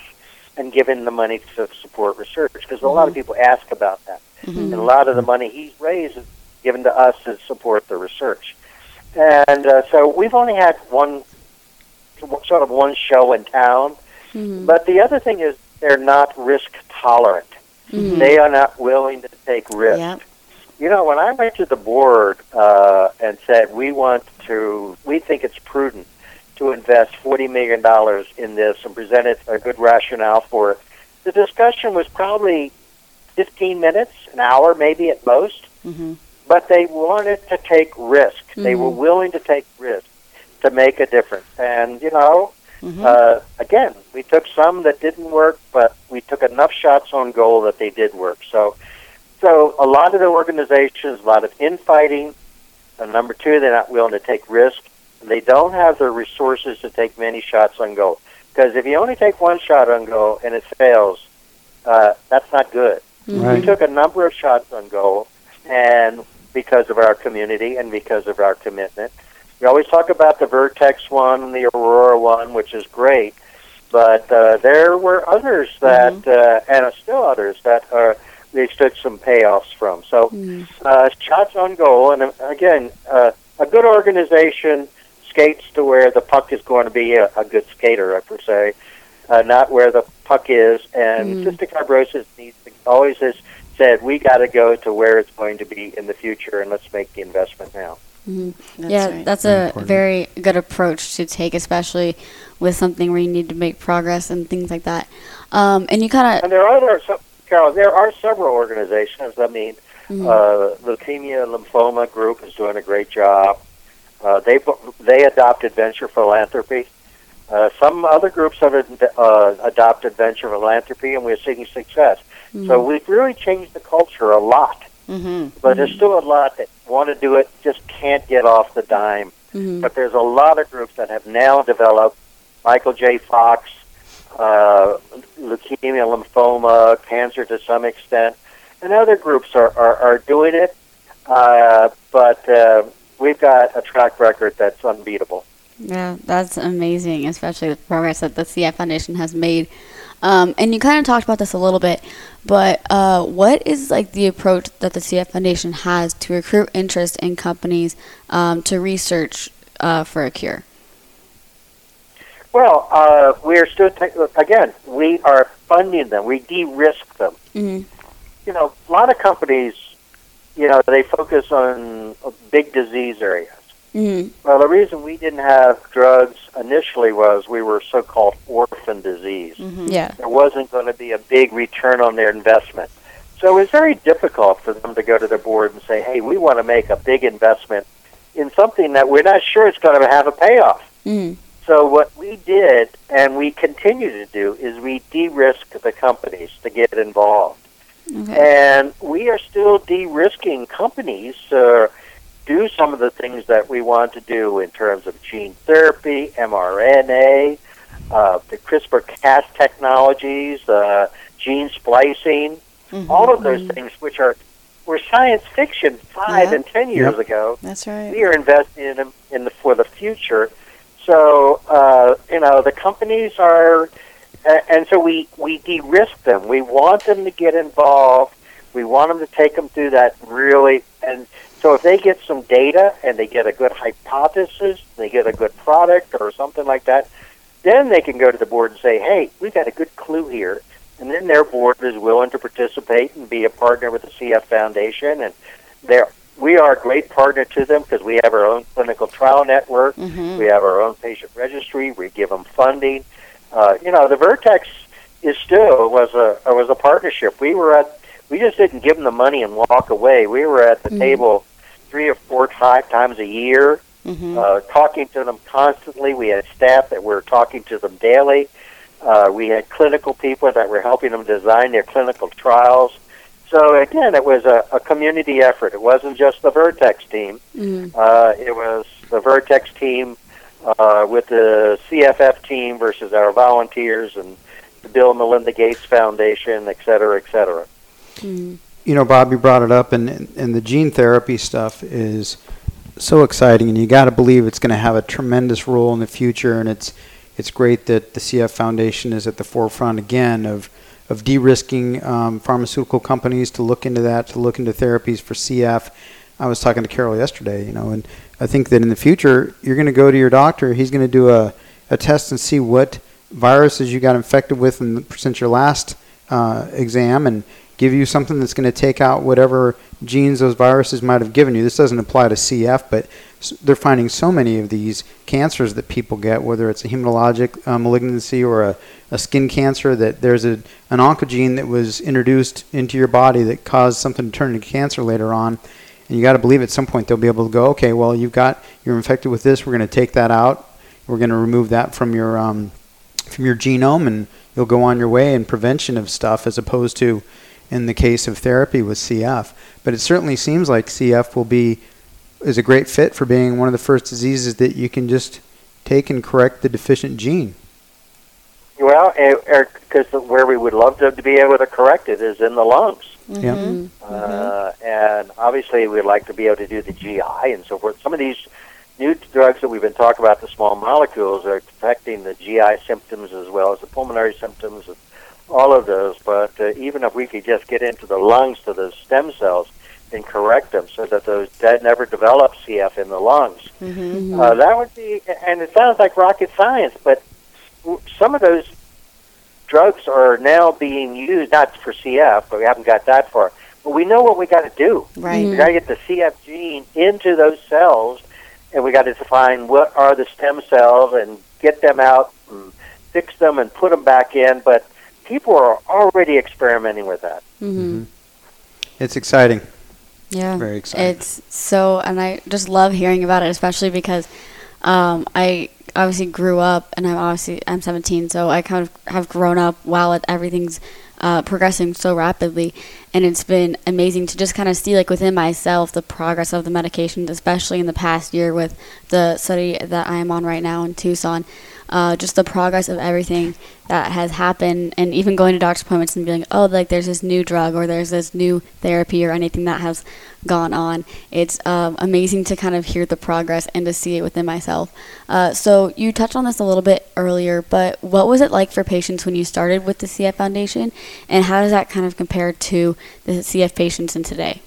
[SPEAKER 4] and given the money to support research because a lot of people ask about that,
[SPEAKER 2] Mhm.
[SPEAKER 4] and a lot of the money he's raised is given to us to support the research. And uh, so we've only had one sort of one show in town,
[SPEAKER 1] Mhm.
[SPEAKER 4] but the other thing is they're not risk tolerant.
[SPEAKER 1] Mhm.
[SPEAKER 4] They are not willing to take risks.
[SPEAKER 2] Yeah.
[SPEAKER 4] You know, when I went to the board uh, and said we want to, we think it's prudent to invest forty million dollars in this and presented a good rationale for it, the discussion was probably fifteen minutes, an hour, maybe at most.
[SPEAKER 2] Mm-hmm.
[SPEAKER 4] But they wanted to take risk. They were
[SPEAKER 1] Mhm.
[SPEAKER 4] willing to take risk to make a difference. And you know,
[SPEAKER 2] Mm-hmm.
[SPEAKER 4] uh, again, we took some that didn't work, but we took enough shots on goal that they did work. So, so a lot of the organizations, a lot of infighting. And number two, they're not willing to take risk. They don't have the resources to take many shots on goal. Because if you only take one shot on goal and it fails, uh, that's not good. We took a number of shots on goal, and because of our community and because of our commitment, we always talk about the Vertex one, the Aurora one, which is great. But uh, there were others that, uh, and still others that are they took some payoffs from. So
[SPEAKER 1] Mm.
[SPEAKER 4] uh, shots on goal, and uh, again, uh, a good organization skates to where the puck is going to be a, a good skater, I per se, uh, not where the puck is. And
[SPEAKER 1] Mm.
[SPEAKER 4] cystic fibrosis needs to, always has said we got to go to where it's going to be in the future, and let's make the investment now.
[SPEAKER 2] That's
[SPEAKER 1] yeah,
[SPEAKER 2] right.
[SPEAKER 1] that's
[SPEAKER 3] Very
[SPEAKER 1] a
[SPEAKER 3] important.
[SPEAKER 1] very good approach to take, especially with something where you need to make progress and things like that. Um, and you kind of
[SPEAKER 4] And there are other, so, Carol, there are several organizations. I mean,
[SPEAKER 1] of,
[SPEAKER 4] uh, Leukemia Lymphoma Group is doing a great job. Uh, they they adopted venture philanthropy. Uh, some other groups have uh, adopted venture philanthropy, and we're seeing success. So we've really changed the culture a lot.
[SPEAKER 2] Mm-hmm.
[SPEAKER 4] But there's still a lot that want to do it, just can't get off the dime.
[SPEAKER 1] Mhm.
[SPEAKER 4] But there's a lot of groups that have now developed Michael J. Fox, uh, leukemia, lymphoma, cancer to some extent, and other groups are, are, are doing it. Uh, but uh, we've got a track record that's unbeatable.
[SPEAKER 1] Yeah, that's amazing, especially the progress that the CF Foundation has made. Um, and you kind of talked about this a little bit, but uh, what is like the approach that the CF Foundation has to recruit interest in companies um, to research uh, for a cure?
[SPEAKER 4] Well, uh, we're still, ta- again, we are funding them. We de-risk them.
[SPEAKER 1] hmm
[SPEAKER 4] You know, a lot of companies, you know, they focus on big disease areas.
[SPEAKER 1] hmm
[SPEAKER 4] Well, the reason we didn't have drugs initially was we were so-called orphan disease.
[SPEAKER 2] Mm-hmm.
[SPEAKER 1] Yeah.
[SPEAKER 4] There wasn't going to be a big return on their investment. So it was very difficult for them to go to the board and say, hey, we want to make a big investment in something that we're not sure it's going to have a payoff.
[SPEAKER 1] hmm
[SPEAKER 4] So what we did, and we continue to do, is we de-risk the companies to get involved.
[SPEAKER 1] Okay.
[SPEAKER 4] And we are still de-risking companies to do some of the things that we want to do in terms of gene therapy, mRNA, uh, the CRISPR-Cas technologies, uh, gene splicing,
[SPEAKER 2] Mm-hmm.
[SPEAKER 4] all of those things which are were science fiction five
[SPEAKER 2] Yeah.
[SPEAKER 4] and ten years
[SPEAKER 3] Yep.
[SPEAKER 4] ago
[SPEAKER 2] That's right.
[SPEAKER 4] we are investing in them in the for the future. So uh, you know the companies are, a- and so we we de-risk them. We want them to get involved. We want them to take them through that really. And so if they get some data and they get a good hypothesis, they get a good product or something like that, then they can go to the board and say, "Hey, we've got a good clue here." And then their board is willing to participate and be a partner with the CF Foundation, and they're we are a great partner to them because we have our own clinical trial network.
[SPEAKER 2] Mm-hmm.
[SPEAKER 4] We have our own patient registry. We give them funding. Uh, you know, the Vertex is still was a was a partnership. We were at we just didn't give them the money and walk away. We were at the
[SPEAKER 1] Mhm.
[SPEAKER 4] table three or four five times a year,
[SPEAKER 2] Mm-hmm.
[SPEAKER 4] uh, talking to them constantly. We had staff that were talking to them daily. Uh, we had clinical people that were helping them design their clinical trials. So again, it was a, a community effort. It wasn't just the Vertex team.
[SPEAKER 1] hmm
[SPEAKER 4] Uh, it was the Vertex team uh, with the CFF team versus our volunteers and the Bill and Melinda Gates Foundation, et cetera, et cetera.
[SPEAKER 1] hmm
[SPEAKER 3] you know, Bob, you brought it up, and and the gene therapy stuff is so exciting, and you got to believe it's going to have a tremendous role in the future. And it's it's great that the CF Foundation is at the forefront again of of de-risking um, pharmaceutical companies to look into that, to look into therapies for CF. I was talking to Carol yesterday, you know, and I think that in the future you're going to go to your doctor. He's going to do a, a test and see what viruses you got infected with since your last uh, exam, and give you something that's going to take out whatever genes those viruses might have given you. This doesn't apply to CF, but they're finding so many of these cancers that people get, whether it's a hematologic uh, malignancy or a, a skin cancer, that there's a, an oncogene that was introduced into your body that caused something to turn into cancer later on. And you got to believe at some point they'll be able to go, okay, well, you've got, you're infected with this, we're going to take that out. We're going to remove that from your, um, from your genome and you'll go on your way in prevention of stuff as opposed to in the case of therapy with CF. But it certainly seems like CF will be is a great fit for being one of the first diseases that you can just take and correct the deficient gene.
[SPEAKER 4] Well, because where we would love to be able to correct it is in the lungs.
[SPEAKER 3] Yeah.
[SPEAKER 1] hmm
[SPEAKER 4] Uh, and obviously, we'd like to be able to do the GI and so forth. Some of these new drugs that we've been talking about, the small molecules, are affecting the GI symptoms as well as the pulmonary symptoms and all of those. But uh, even if we could just get into the lungs to those stem cells and correct them so that those that never develop CF in the lungs,
[SPEAKER 2] Mm-hmm.
[SPEAKER 4] uh, that would be. And it sounds like rocket science, but some of those drugs are now being used not for CF, but we haven't got that far. But we know what we got to do.
[SPEAKER 2] Right.
[SPEAKER 4] We got to get the CF gene into those cells, and we got to define what are the stem cells and get them out and fix them and put them back in. But people are already experimenting with that.
[SPEAKER 1] hmm
[SPEAKER 3] It's exciting.
[SPEAKER 1] Yeah.
[SPEAKER 3] Very exciting.
[SPEAKER 1] It's so, and I just love hearing about it, especially because um, I obviously grew up, and I'm obviously I'm 17, so I kind of have grown up while everything's uh, progressing so rapidly, and it's been amazing to just kind of see like within myself the progress of the medications, especially in the past year with the study that I am on right now in Tucson. Uh, just the progress of everything that has happened, and even going to doctor's appointments and being, like, oh, like there's this new drug or there's this new therapy or anything that has gone on. It's um, amazing to kind of hear the progress and to see it within myself. Uh, so you touched on this a little bit earlier, but what was it like for patients when you started with the CF Foundation, and how does that kind of compare to the CF patients in today?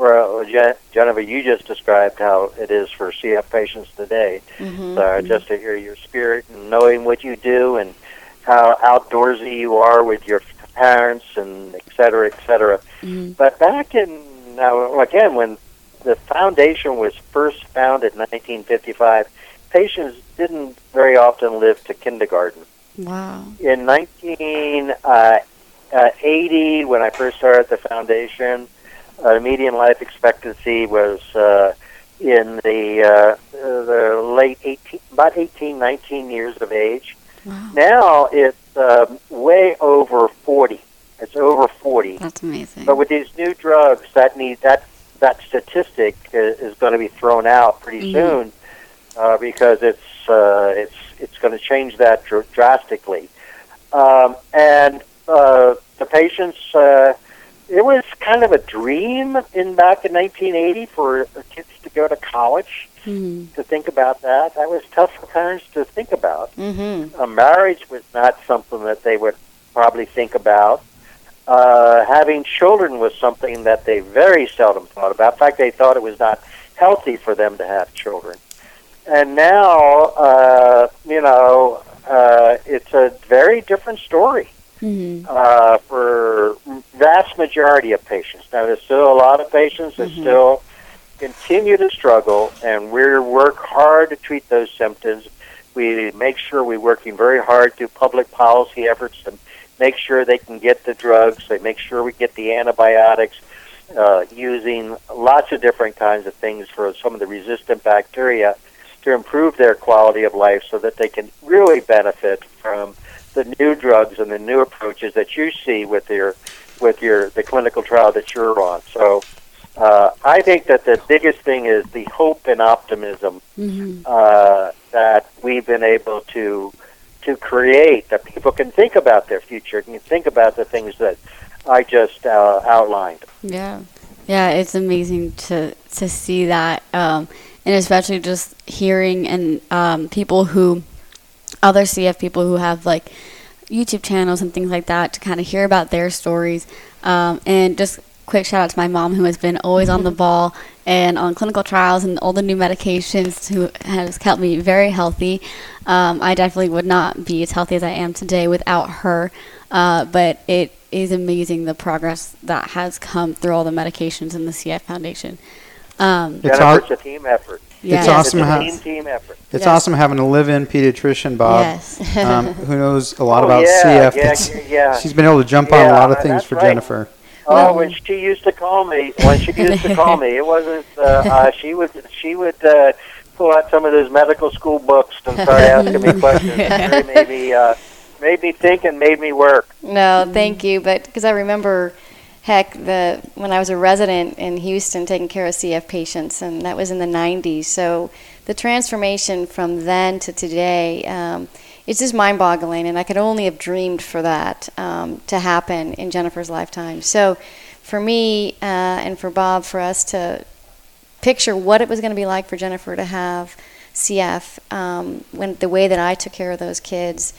[SPEAKER 4] Well, Je- Jennifer, you just described how it is for CF patients today.
[SPEAKER 2] Mm-hmm.
[SPEAKER 4] So just to hear your spirit and knowing what you do and how outdoorsy you are with your parents and et cetera, et cetera.
[SPEAKER 1] Mhm.
[SPEAKER 4] But back in now again when the foundation was first founded in 1955, patients didn't very often live to kindergarten.
[SPEAKER 1] Wow.
[SPEAKER 4] In 1980, when I first started the foundation, uh, median life expectancy was uh, in the uh, the late 18, about 18, 19 years of age.
[SPEAKER 1] Wow.
[SPEAKER 4] Now it's um, way over 40. It's over 40.
[SPEAKER 1] That's amazing.
[SPEAKER 4] But with these new drugs, that need that that statistic is going to be thrown out pretty
[SPEAKER 1] Mhm.
[SPEAKER 4] soon uh, because it's uh, it's it's going to change that dr- drastically. Um, and uh, the patients, uh, it was kind of a dream in back in 1980 for kids to go to college.
[SPEAKER 1] Mhm.
[SPEAKER 4] To think about that, that was tough for parents to think about
[SPEAKER 2] Mm-hmm.
[SPEAKER 4] a marriage was not something that they would probably think about. Uh, having children was something that they very seldom thought about. In fact, they thought it was not healthy for them to have children. And now, uh, you know, uh, it's a very different story
[SPEAKER 1] Mhm.
[SPEAKER 4] uh, for vast majority of patients. Now, there's still a lot of patients that
[SPEAKER 1] Mhm.
[SPEAKER 4] still continue to struggle, and we work hard to treat those symptoms. We make sure we're working very hard through public policy efforts to make sure they can get the drugs. They make sure we get the antibiotics, uh, using lots of different kinds of things for some of the resistant bacteria to improve their quality of life so that they can really benefit from the new drugs and the new approaches that you see with your with your the clinical trial that you're on. So uh, I think that the biggest thing is the hope and optimism
[SPEAKER 1] Mhm.
[SPEAKER 4] uh, that we've been able to to create that people can think about their future, can think about the things that I just uh, outlined.
[SPEAKER 1] Yeah, yeah, it's amazing to to see that, um, and especially just hearing and um, people who, other CF people who have like YouTube channels and things like that to kind of hear about their stories, um, and just quick shout out to my mom who has been always on the ball and on clinical trials and all the new medications who has kept me very healthy. Um, I definitely would not be as healthy as I am today without her. Uh, but it is amazing the progress that has come through all the medications in the CF Foundation. Um,
[SPEAKER 3] It's
[SPEAKER 4] Jennifer,
[SPEAKER 3] aw-
[SPEAKER 4] it's a team effort.
[SPEAKER 1] Yeah.
[SPEAKER 3] It's awesome
[SPEAKER 4] It's a
[SPEAKER 3] how-
[SPEAKER 4] team team effort.
[SPEAKER 3] It's
[SPEAKER 1] Yes.
[SPEAKER 3] awesome having a live-in pediatrician, Bob,
[SPEAKER 1] Yes.
[SPEAKER 3] um, who knows a lot
[SPEAKER 4] Oh,
[SPEAKER 3] about
[SPEAKER 4] yeah,
[SPEAKER 3] CF.
[SPEAKER 4] yeah,
[SPEAKER 3] It's-
[SPEAKER 4] yeah.
[SPEAKER 3] She's been able to jump on a
[SPEAKER 4] Yeah,
[SPEAKER 3] lot of things
[SPEAKER 4] that's
[SPEAKER 3] for
[SPEAKER 4] right.
[SPEAKER 3] Jennifer.
[SPEAKER 4] Oh,
[SPEAKER 1] Well-
[SPEAKER 4] when she used to call me, when she used to call me, it wasn't. Uh, uh, she would she would uh, pull out some of those medical school books and start asking me questions. It really made me uh, made me think and made me work.
[SPEAKER 2] No, thank you. But because I remember, heck, the when I was a resident in Houston taking care of CF patients, and that was in the 90s. So the transformation from then to today, um, it's just mind-boggling, and I could only have dreamed for that um, to happen in Jennifer's lifetime. So for me uh, and for Bob, for us to picture what it was going to be like for Jennifer to have CF, um, when the way that I took care of those kids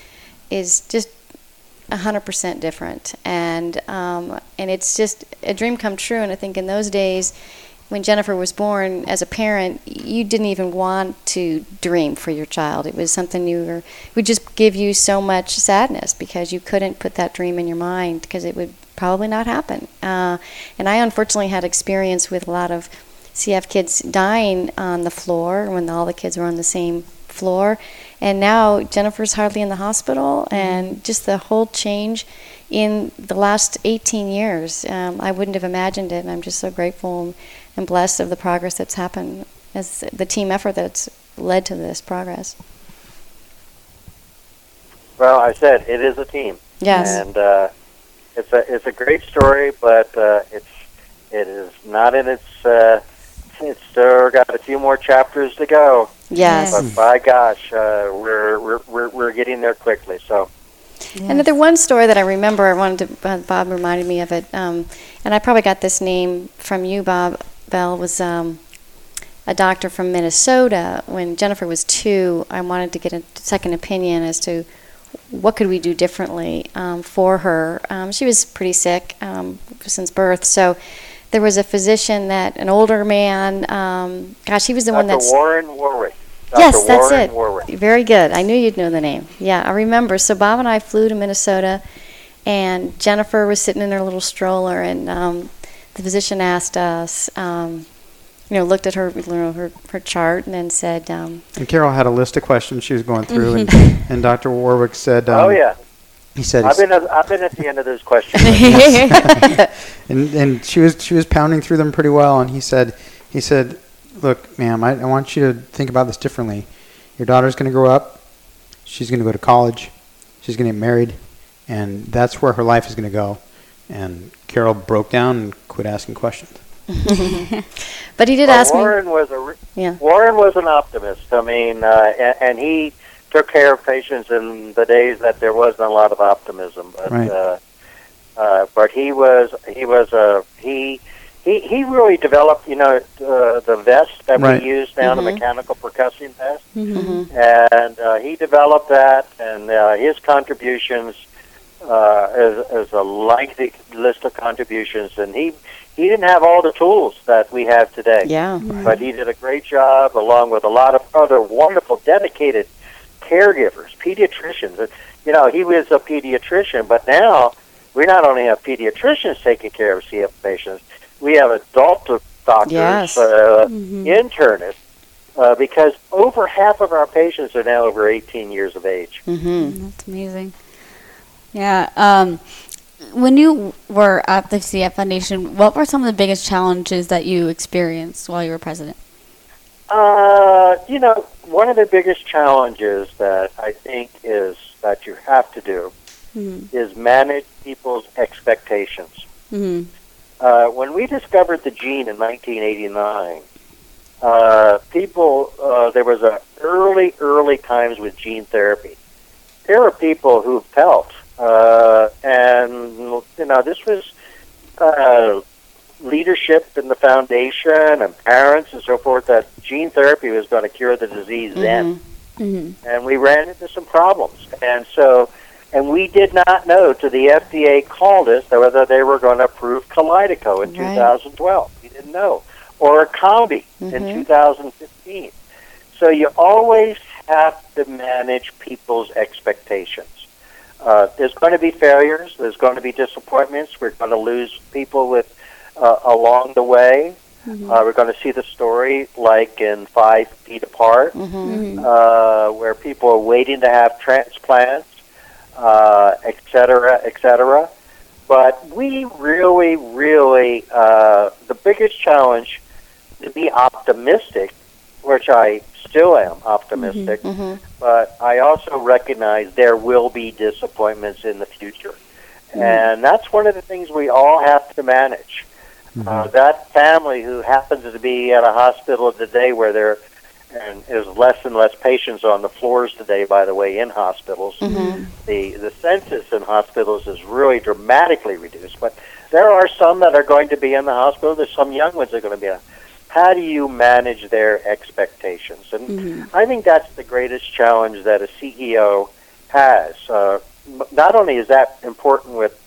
[SPEAKER 2] is just 100% different. And, um, and it's just a dream come true. And I think in those days, when Jennifer was born, as a parent, you didn't even want to dream for your child. It was something you were, would just give you so much sadness because you couldn't put that dream in your mind because it would probably not happen. Uh, and I unfortunately had experience with a lot of CF kids dying on the floor when all the kids were on the same floor. And now Jennifer's hardly in the hospital, and just the whole change in the last 18 years. Um, I wouldn't have imagined it, and I'm just so grateful and blessed of the progress that's happened as the team effort that's led to this progress.
[SPEAKER 4] Well, I said it is a team.
[SPEAKER 2] Yes.
[SPEAKER 4] And uh, it's a it's a great story, but uh, it's it is not in its. Uh, it's still got a few more chapters to go.
[SPEAKER 2] Yes.
[SPEAKER 4] But by gosh, uh, we're, we're we're we're getting there quickly. So.
[SPEAKER 2] Another one story that I remember, I wanted to, uh, Bob reminded me of it, um, and I probably got this name from you, Bob Beall, was um, a doctor from Minnesota. When Jennifer was two, I wanted to get a second opinion as to what could we do differently um, for her. Um, she was pretty sick um, since birth, so there was a physician that, an older man, um, gosh, he was the
[SPEAKER 4] Dr.
[SPEAKER 2] one that's.
[SPEAKER 4] Warren Warwick. Dr.
[SPEAKER 2] Yes, that's it.
[SPEAKER 4] Warwick.
[SPEAKER 2] Very good. I knew you'd know the name. Yeah, I remember. So Bob and I flew to Minnesota, and Jennifer was sitting in her little stroller, and um, the physician asked us, um, you know, looked at her, you know, her, her chart, and then said, um,
[SPEAKER 3] And Carol had a list of questions she was going through, and, and Dr. Warwick said, um,
[SPEAKER 4] oh yeah,
[SPEAKER 3] he said,
[SPEAKER 4] I've been at, I've been at the end of those questions.
[SPEAKER 3] and and she was she was pounding through them pretty well. And he said, he said, look, ma'am, I, I want you to think about this differently. Your daughter's going to grow up. She's going to go to college. She's going to get married, and that's where her life is going to go. And Carol broke down and quit asking questions.
[SPEAKER 2] but he did
[SPEAKER 4] Well,
[SPEAKER 2] ask me.
[SPEAKER 4] Warren was a re-
[SPEAKER 2] Yeah.
[SPEAKER 4] Warren was an optimist. I mean, uh, and, and he took care of patients in the days that there wasn't a lot of optimism. But
[SPEAKER 3] Right.
[SPEAKER 4] uh, uh, but he was he was a he. He, he really developed, you know, uh, the vest that
[SPEAKER 3] Right.
[SPEAKER 4] we use now,
[SPEAKER 2] Mhm.
[SPEAKER 4] the mechanical percussion vest,
[SPEAKER 2] hmm
[SPEAKER 4] and uh, he developed that, and uh, his contributions uh, is, is a lengthy list of contributions, and he he didn't have all the tools that we have today
[SPEAKER 2] Yeah.
[SPEAKER 4] but he did a great job along with a lot of other wonderful dedicated caregivers pediatricians you know he was a pediatrician but now we not only have pediatricians taking care of cf patients we have adult doctors
[SPEAKER 2] Yes.
[SPEAKER 4] uh,
[SPEAKER 1] Mhm.
[SPEAKER 4] internists uh, because over half of our patients are now over 18 years of age
[SPEAKER 2] hmm
[SPEAKER 1] That's amazing. Yeah. Um, when you were at the CF Foundation, what were some of the biggest challenges that you experienced while you were president?
[SPEAKER 4] Uh, you know, one of the biggest challenges that I think is that you have to do
[SPEAKER 1] Mm-hmm.
[SPEAKER 4] is manage people's expectations.
[SPEAKER 1] Mm-hmm.
[SPEAKER 4] Uh, when we discovered the gene in 1989, uh, people uh, there was a early, early times with gene therapy. There are people who felt, uh, and you know, this was uh, leadership in the foundation and parents and so forth that gene therapy was going to cure the disease then
[SPEAKER 1] Mm-hmm.
[SPEAKER 4] and we ran into some problems. And so, and we did not know till the FDA called us whether they were going to approve Kalydeco in
[SPEAKER 2] Right.
[SPEAKER 4] 2012. We didn't know, or Orkambi in
[SPEAKER 2] Mhm.
[SPEAKER 4] 2015. So you always have to manage people's expectations. Uh, there's going to be failures. There's going to be disappointments. We're going to lose people with uh, along the way.
[SPEAKER 1] Mm-hmm.
[SPEAKER 4] Uh, we're going to see the story like in Five Feet Apart
[SPEAKER 2] hmm
[SPEAKER 1] Mm-hmm.
[SPEAKER 4] uh, where people are waiting to have transplants, uh, et cetera, et cetera. But we really, really, uh, the biggest challenge to be optimistic, which I still am optimistic,
[SPEAKER 2] hmm
[SPEAKER 4] but I also recognize there will be disappointments in the future. And that's one of the things we all have to manage. Uh, that family who happens to be at a hospital today where there and there's less and less patients on the floors today, by the way, in hospitals.
[SPEAKER 2] hmm
[SPEAKER 4] The the census in hospitals is really dramatically reduced. But there are some that are going to be in the hospital. There's some young ones that are going to be. How do you manage their expectations? And
[SPEAKER 1] Mhm.
[SPEAKER 4] I think that's the greatest challenge that a CEO has. Uh, not only is that important with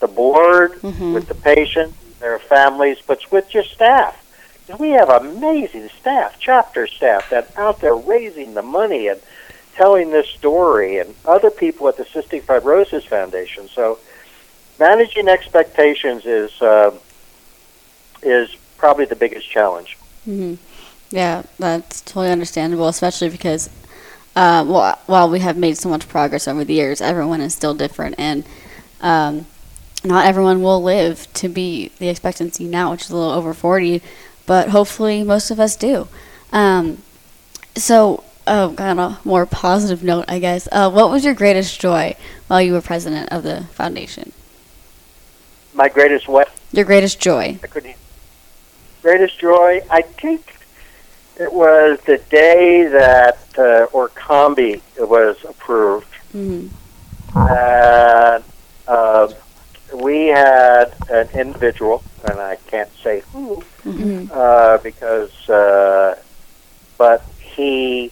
[SPEAKER 4] the board,
[SPEAKER 2] Mhm.
[SPEAKER 4] with the patient, their families, but with your staff. We have amazing staff, chapter staff, that out there raising the money and telling this story, and other people at the Cystic Fibrosis Foundation. So, managing expectations is uh, is probably the biggest challenge.
[SPEAKER 1] hmm Yeah, that's totally understandable, especially because uh, while, while we have made so much progress over the years, everyone is still different, and um, not everyone will live to be the expectancy now, which is a little over 40, but hopefully most of us do. Um, so, oh, on a more positive note, I guess, uh, what was your greatest joy while you were president of the foundation?
[SPEAKER 4] My greatest what
[SPEAKER 1] Your greatest joy.
[SPEAKER 4] I couldn't. Greatest joy, I think it was the day that uh, Orkambi was approved.
[SPEAKER 1] hmm
[SPEAKER 4] And uh, we had an individual, and I can't say who,
[SPEAKER 1] hmm
[SPEAKER 4] uh, because, uh, but he,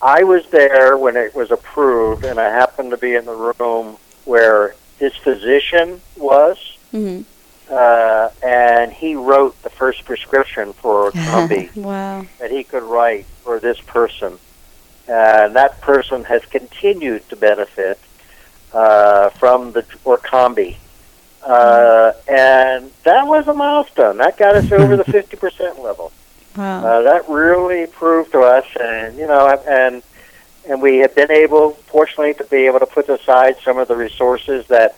[SPEAKER 4] I was there when it was approved, and I happened to be in the room where his physician was
[SPEAKER 1] hmm
[SPEAKER 4] uh, and he wrote the first prescription for Orkambi
[SPEAKER 1] wow.
[SPEAKER 4] that he could write for this person, and that person has continued to benefit uh, from the Orkambi. Uh, and that was a milestone. That got us over the 50% level.
[SPEAKER 1] Wow.
[SPEAKER 4] Uh, that really proved to us, and you know, and and we have been able, fortunately, to be able to put aside some of the resources that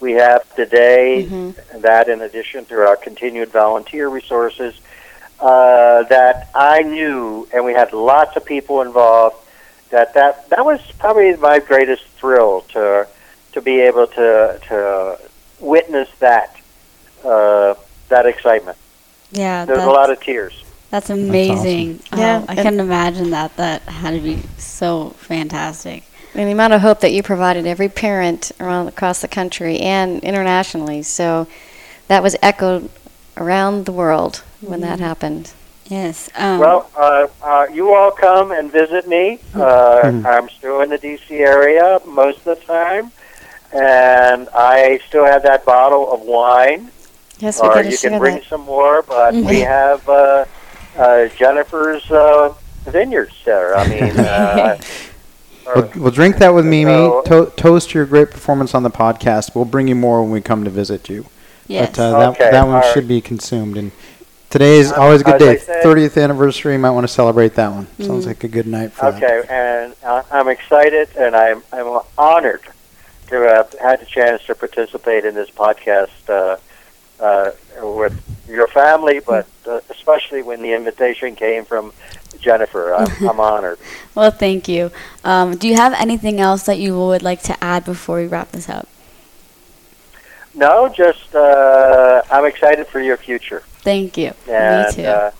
[SPEAKER 4] we have today.
[SPEAKER 2] Mhm.
[SPEAKER 4] And that, in addition to our continued volunteer resources, uh, that I knew, and we had lots of people involved. That that that was probably my greatest thrill to to be able to to witness that uh, that excitement.
[SPEAKER 1] yeah.
[SPEAKER 4] There's a lot of tears.
[SPEAKER 1] That's amazing.
[SPEAKER 2] awesome. Yeah,
[SPEAKER 1] Oh, I
[SPEAKER 2] and-
[SPEAKER 1] can imagine that. That had to be so fantastic.
[SPEAKER 2] And the amount of hope that you provided every parent around across the country and internationally. So that was echoed around the world when that happened.
[SPEAKER 1] Yes. Um,
[SPEAKER 4] Well, uh, uh, you all come and visit me. Uh,
[SPEAKER 3] Mhm.
[SPEAKER 4] I'm still in the D.C. area most of the time, and I still have that bottle of wine.
[SPEAKER 2] Yes, we
[SPEAKER 4] or
[SPEAKER 2] got to
[SPEAKER 4] you can bring
[SPEAKER 2] that.
[SPEAKER 4] some more, but
[SPEAKER 1] Mhm.
[SPEAKER 4] we have uh, uh, Jennifer's uh, vineyards there. I mean, uh, or-
[SPEAKER 3] We'll, we'll drink that with Mimi.
[SPEAKER 4] So-
[SPEAKER 3] To- toast your great performance on the podcast. We'll bring you more when we come to visit you.
[SPEAKER 1] yes.
[SPEAKER 3] But uh, that,
[SPEAKER 4] Okay,
[SPEAKER 3] that one
[SPEAKER 4] all right.
[SPEAKER 3] should be consumed. And today is
[SPEAKER 4] Uh,
[SPEAKER 3] always a good
[SPEAKER 4] as
[SPEAKER 3] day.
[SPEAKER 4] said-
[SPEAKER 3] 30th anniversary. You might want to celebrate that one. Sounds
[SPEAKER 1] Mm.
[SPEAKER 3] like a good night for that.
[SPEAKER 4] okay, and uh, I'm excited, and I'm I'm honored have had the chance to participate in this podcast uh, uh, with your family, but uh, especially when the invitation came from Jennifer. I'm, I'm honored.
[SPEAKER 1] Well, thank you. Um, do you have anything else that you would like to add before we wrap this up?
[SPEAKER 4] No, just uh, I'm excited for your future,
[SPEAKER 1] Thank you.
[SPEAKER 4] and
[SPEAKER 1] Me too.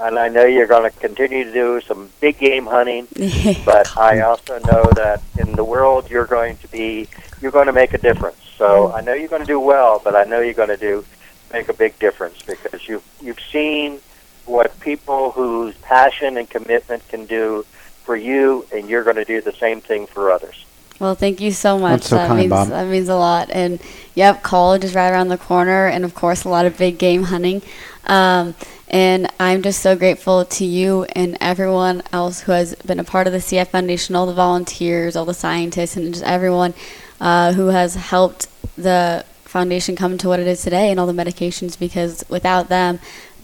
[SPEAKER 4] And I know you're going to continue to do some big game hunting. but I also know that in the world you're going to be you're going to make a difference. So I know you're going to do well, but I know you're going to do make a big difference because you've you've seen what people whose passion and commitment can do for you, and you're going to do the same thing for others.
[SPEAKER 1] Well, thank you so much.
[SPEAKER 3] That's so
[SPEAKER 1] that
[SPEAKER 3] kind,
[SPEAKER 1] means
[SPEAKER 3] Bob.
[SPEAKER 1] that means a lot. And yep, college is right around the corner, and of course, a lot of big game hunting. Um, and I'm just so grateful to you and everyone else who has been a part of the CF Foundation, all the volunteers, all the scientists, and just everyone uh, who has helped the foundation come to what it is today and all the medications because without them,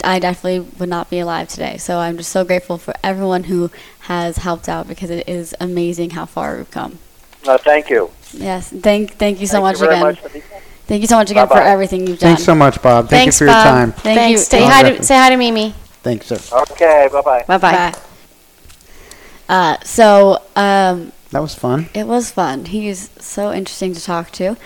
[SPEAKER 1] I definitely would not be alive today. So I'm just so grateful for everyone who has helped out because it is amazing how far we've come.
[SPEAKER 4] Uh, thank you.
[SPEAKER 1] Yes, thank thank you so
[SPEAKER 4] Thank
[SPEAKER 1] much
[SPEAKER 4] you very
[SPEAKER 1] again.
[SPEAKER 4] much for the-
[SPEAKER 1] Thank you so much again for
[SPEAKER 4] Bye-bye.
[SPEAKER 1] everything you've done.
[SPEAKER 3] Thanks so much, Bob. Thank
[SPEAKER 2] Thanks,
[SPEAKER 3] you for your time.
[SPEAKER 1] Thank
[SPEAKER 2] Thanks.
[SPEAKER 1] you.
[SPEAKER 2] Say
[SPEAKER 3] Thank
[SPEAKER 2] hi
[SPEAKER 3] you.
[SPEAKER 2] to say hi to Mimi.
[SPEAKER 3] Thanks, sir.
[SPEAKER 4] Okay, bye bye.
[SPEAKER 2] Bye bye.
[SPEAKER 1] Bye. Uh, so um,
[SPEAKER 3] That was fun.
[SPEAKER 1] it was fun. He's so interesting to talk to.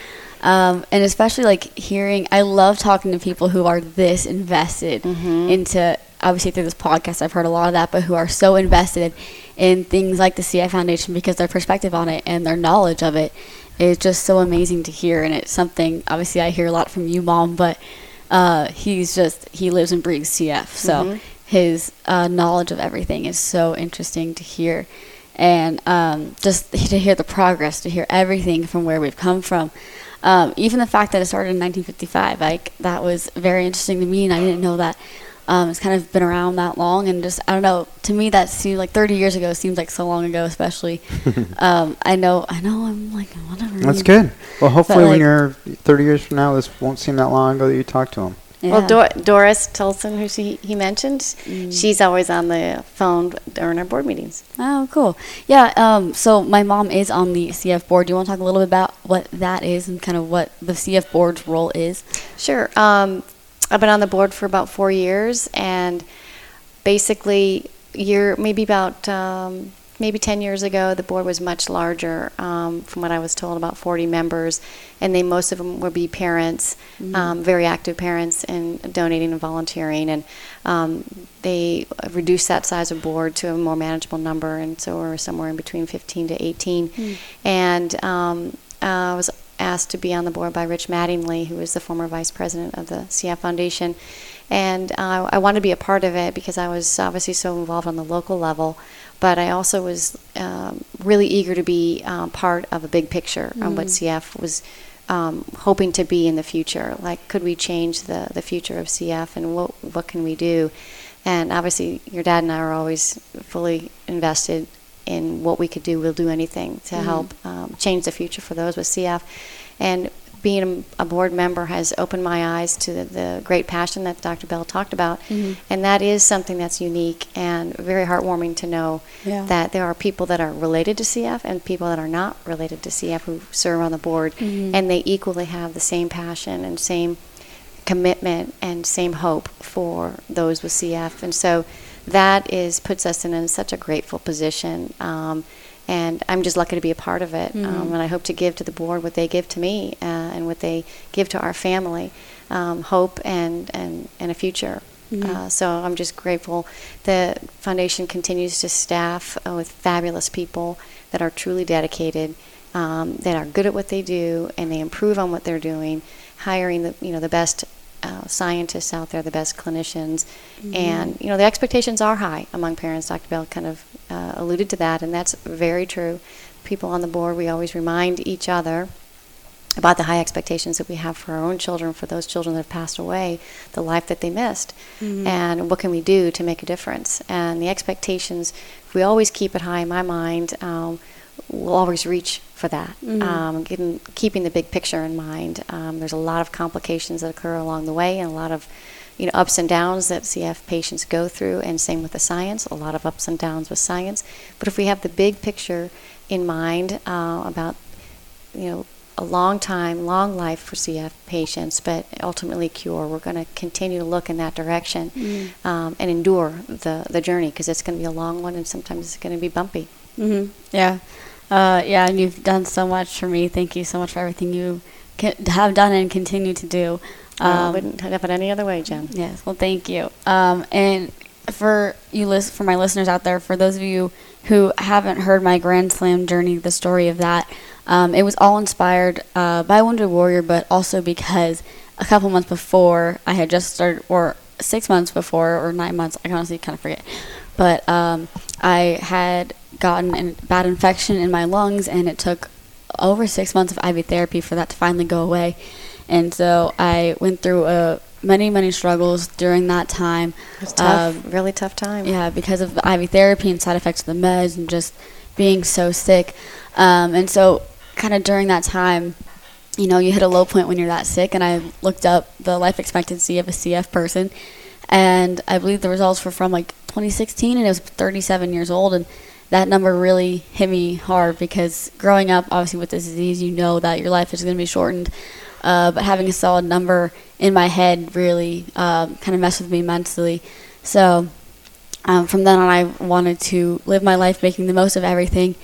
[SPEAKER 1] Um, and especially like hearing, I love talking to people who are this invested
[SPEAKER 2] Mhm.
[SPEAKER 1] into, obviously through this podcast, I've heard a lot of that, but who are so invested in things like the CF Foundation because their perspective on it and their knowledge of it is just so amazing to hear. And it's something, obviously, I hear a lot from you, Mom, but uh, he's just, he lives and breathes CF. So
[SPEAKER 2] Mhm.
[SPEAKER 1] his uh, knowledge of everything is so interesting to hear. and um, just to hear the progress, to hear everything from where we've come from. Um, even the fact that it started in 1955, like that was very interesting to me, and I didn't know that. Um, it's kind of been around that long, and just I don't know. To me, that seems like 30 years ago seems like so long ago, especially. um, I know, I know, I'm like whatever.
[SPEAKER 3] That's good. Well, hopefully, when
[SPEAKER 1] like-
[SPEAKER 3] you're 30 years from now, this won't seem that long ago that you talked to him.
[SPEAKER 2] Well, Dor- Doris Tulcin, who she, he mentioned,
[SPEAKER 1] Mm.
[SPEAKER 2] she's always on the phone during our board meetings.
[SPEAKER 1] Oh, cool. Yeah. Um, so my mom is on the CF board. Do you want to talk a little bit about what that is and kind of what the CF board's role is?
[SPEAKER 2] Sure. Um, I've been on the board for about four years, and basically, year maybe about um, maybe ten years ago, the board was much larger. Um, from what I was told, about forty members, and they most of them would be parents, um, very active parents, and donating and volunteering, and um, they reduced that size of board to a more manageable number, and so we're somewhere in between fifteen to eighteen, and um, I was asked to be on the board by Rich Mattingly, who is the former vice president of the CF Foundation. And uh, I wanted to be a part of it because I was obviously so involved on the local level, but I also was um, really eager to be um, part of a big picture on what CF was um, hoping to be in the future. Like, could we change the, the future of CF and what, what can we do? And obviously, your dad and I are always fully invested in what we could do. We'll do anything to mm-hmm. help um, change the future for those with CF. And being a, a board member has opened my eyes to the, the great passion that Dr. Beall talked about. Mm-hmm. And that is something that's unique and very heartwarming to know
[SPEAKER 1] Yeah.
[SPEAKER 2] that there are people that are related to CF and people that are not related to CF who serve on the board. Mm-hmm. And they equally have the same passion and same commitment and same hope for those with CF. And so that is puts us in a, such a grateful position. Um, and I'm just lucky to be a part of it. Um, and I hope to give to the board what they give to me uh, and what they give to our family um, hope and, and, and a future. Uh, so I'm just grateful. The foundation continues to staff uh, with fabulous people that are truly dedicated, um, that are good at what they do, and they improve on what they're doing, hiring the you know the best uh, scientists out there, the best clinicians, and you know the expectations are high among parents. Dr. Beall kind of uh, alluded to that, and that's very true. People on the board, we always remind each other about the high expectations that we have for our own children, for those children that have passed away, the life that they missed, and what can we do to make a difference. And the expectations, if we always keep it high in my mind, um, we'll always reach for that. Um, getting, keeping the big picture in mind. Um, there's a lot of complications that occur along the way, and a lot of you know ups and downs that CF patients go through, and same with the science. A lot of ups and downs with science. But if we have the big picture in mind uh, about you know, a long time, long life for CF patients, but ultimately cure. We're going to continue to look in that direction um, and endure the, the journey because it's going to be a long one and sometimes it's going to be bumpy.
[SPEAKER 1] hmm Yeah. Uh, yeah, and you've done so much for me. Thank you so much for everything you ca- have done and continue to do.
[SPEAKER 2] I
[SPEAKER 1] Um,
[SPEAKER 2] wouldn't have it any other way, Jen.
[SPEAKER 1] Yes. Well, thank you. Um, and for you, lis- for my listeners out there, for those of you who haven't heard my Grand Slam journey, the story of that, um, it was all inspired uh, by Wounded Warrior, but also because a couple months before I had just started, or six months before, or nine months, I honestly kind of forget, but um, I had gotten a bad infection in my lungs, and it took over six months of IV therapy for that to finally go away. And so I went through uh, many, many struggles during that time.
[SPEAKER 2] It was tough,
[SPEAKER 1] Um,
[SPEAKER 2] really tough time.
[SPEAKER 1] yeah, because of the IV therapy and side effects of the meds and just being so sick. Um, and so, kind of during that time, you know, you hit a low point when you're that sick. And I looked up the life expectancy of a CF person, and I believe the results were from like 2016, and it was 37 years old. And that number really hit me hard because growing up, obviously, with this disease, you know that your life is going to be shortened. Uh, but having a solid number in my head really um, kind of messed with me mentally. So um, from then on, I wanted to live my life making the most of everything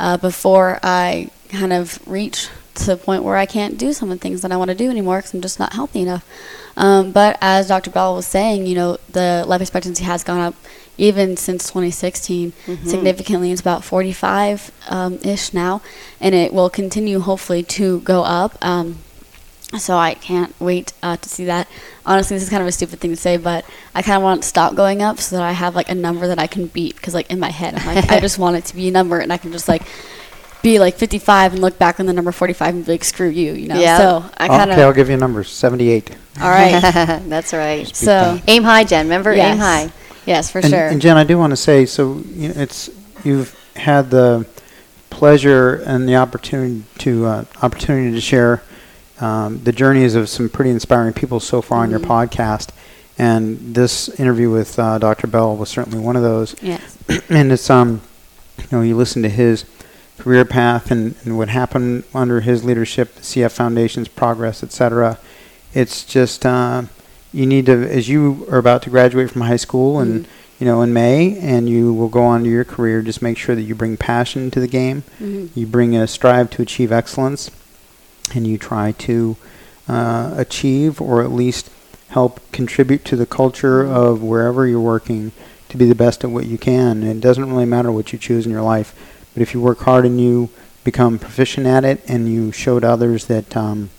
[SPEAKER 1] uh, before I kind of reach to the point where I can't do some of the things that I want to do anymore because I'm just not healthy enough. Um, but as Dr. Beall was saying, you know, the life expectancy has gone up even since 2016 significantly. It's about 45 um, ish now, and it will continue hopefully to go up. Um, So I can't wait uh, to see that. Honestly, this is kind of a stupid thing to say, but I kind of want it to stop going up so that I have like a number that I can beat. Because like in my head, I'm like, I just want it to be a number, and I can just like be like 55 and look back on the number 45 and be like, screw you, you know.
[SPEAKER 2] Yeah.
[SPEAKER 1] So I kind of.
[SPEAKER 3] okay, I'll give you a number. 78.
[SPEAKER 1] all right.
[SPEAKER 2] That's right.
[SPEAKER 3] Beat
[SPEAKER 1] so
[SPEAKER 3] that.
[SPEAKER 2] Aim high, Jen. Remember,
[SPEAKER 1] yes.
[SPEAKER 2] aim high.
[SPEAKER 1] Yes, for
[SPEAKER 3] and,
[SPEAKER 1] sure.
[SPEAKER 3] And Jen, I do want to say, so you know, it's you've had the pleasure and the opportunity to uh, opportunity to share um, the journeys of some pretty inspiring people so far on your
[SPEAKER 1] Mhm.
[SPEAKER 3] podcast, and this interview with uh, Dr. Beall was certainly one of those.
[SPEAKER 1] yes.
[SPEAKER 3] and it's um, you know, you listen to his career path and, and what happened under his leadership, the CF Foundation's progress, etc. It's just uh, you need to, as you are about to graduate from high school and
[SPEAKER 1] Mhm.
[SPEAKER 3] you know in May, and you will go on to your career. Just make sure that you bring passion to the game.
[SPEAKER 1] Mhm.
[SPEAKER 3] You bring a strive to achieve excellence, and you try to uh, achieve or at least help contribute to the culture of wherever you're working to be the best at what you can. And it doesn't really matter what you choose in your life, but if you work hard and you become proficient at it, and you show to others that um,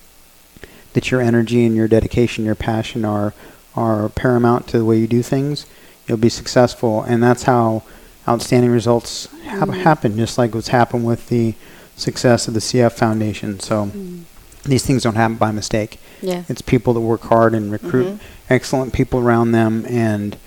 [SPEAKER 3] that your energy and your dedication, your passion are are paramount to the way you do things, you'll be successful. And that's how outstanding results
[SPEAKER 1] Mhm.
[SPEAKER 3] happen, just like what's happened with the success of the CF Foundation. So
[SPEAKER 1] Mhm.
[SPEAKER 3] these things don't happen by mistake.
[SPEAKER 1] Yeah.
[SPEAKER 3] It's people that work hard and recruit
[SPEAKER 2] Mhm.
[SPEAKER 3] excellent people around them and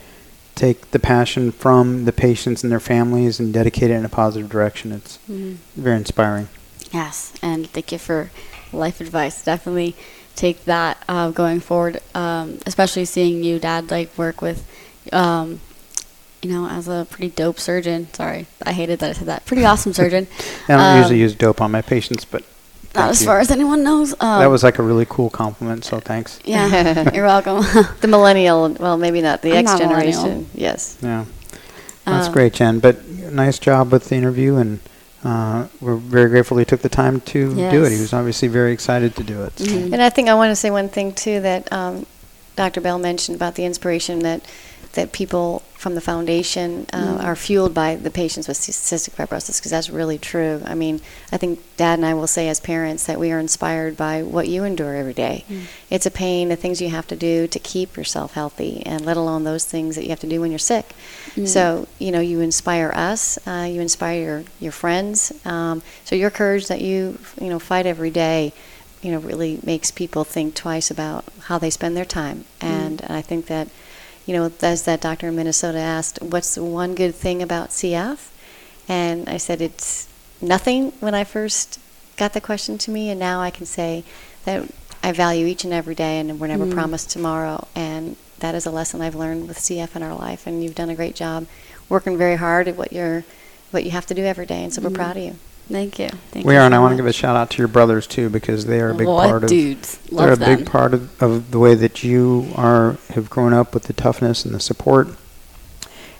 [SPEAKER 3] take the passion from the patients and their families and dedicate it in a positive direction. It's
[SPEAKER 1] Mhm.
[SPEAKER 3] very inspiring.
[SPEAKER 1] Yes, and thank you for life advice. Definitely take that uh, going forward, um, especially seeing you, Dad, like work with, um, you know, as a pretty dope surgeon. Sorry, I hated that I said that. Pretty awesome surgeon.
[SPEAKER 3] I don't
[SPEAKER 1] Um,
[SPEAKER 3] usually use dope on my patients, but
[SPEAKER 1] Not
[SPEAKER 3] thank
[SPEAKER 1] as
[SPEAKER 3] you.
[SPEAKER 1] far as anyone knows. Um,
[SPEAKER 3] that was like a really cool compliment, so thanks.
[SPEAKER 1] yeah. you're welcome.
[SPEAKER 2] The millennial, well, maybe not the
[SPEAKER 1] I'm
[SPEAKER 2] X
[SPEAKER 1] not millennial.
[SPEAKER 2] generation. Yes.
[SPEAKER 3] Yeah, that's
[SPEAKER 1] Um,
[SPEAKER 3] great, Jen. But nice job with the interview, and uh, we're very grateful he took the time to do it. He was obviously very excited to do it. so.
[SPEAKER 1] Mhm.
[SPEAKER 2] And I think I want to say one thing too that um, Dr. Beall mentioned about the inspiration that that people from the foundation uh,
[SPEAKER 1] Mm.
[SPEAKER 2] are fueled by the patients with cystic fibrosis because that's really true. I mean, I think Dad and I will say as parents that we are inspired by what you endure every day.
[SPEAKER 1] Mm.
[SPEAKER 2] It's a pain, the things you have to do to keep yourself healthy, and let alone those things that you have to do when you're sick.
[SPEAKER 1] Mm.
[SPEAKER 2] So, you know, you inspire us, uh, you inspire your, your friends. Um, so your courage that you, you know, fight every day, you know, really makes people think twice about how they spend their time. And I think that, you know, as that doctor in Minnesota asked, what's one good thing about CF? And I said, it's nothing when I first got the question to me, and now I can say that I value each and every day, and we're never
[SPEAKER 1] Mm.
[SPEAKER 2] promised tomorrow. And that is a lesson I've learned with CF in our life, and you've done a great job working very hard at what you're, what you have to do every day, and so we're
[SPEAKER 1] Mhm.
[SPEAKER 2] proud of you.
[SPEAKER 1] Thank you. Thank
[SPEAKER 3] we
[SPEAKER 1] you
[SPEAKER 3] are, and I want to give a shout out to your brothers too, because they are a big
[SPEAKER 1] What
[SPEAKER 3] part of.
[SPEAKER 1] dudes.
[SPEAKER 3] Love They're a
[SPEAKER 1] Love
[SPEAKER 3] big part of, of the way that you are have grown up with the toughness and the support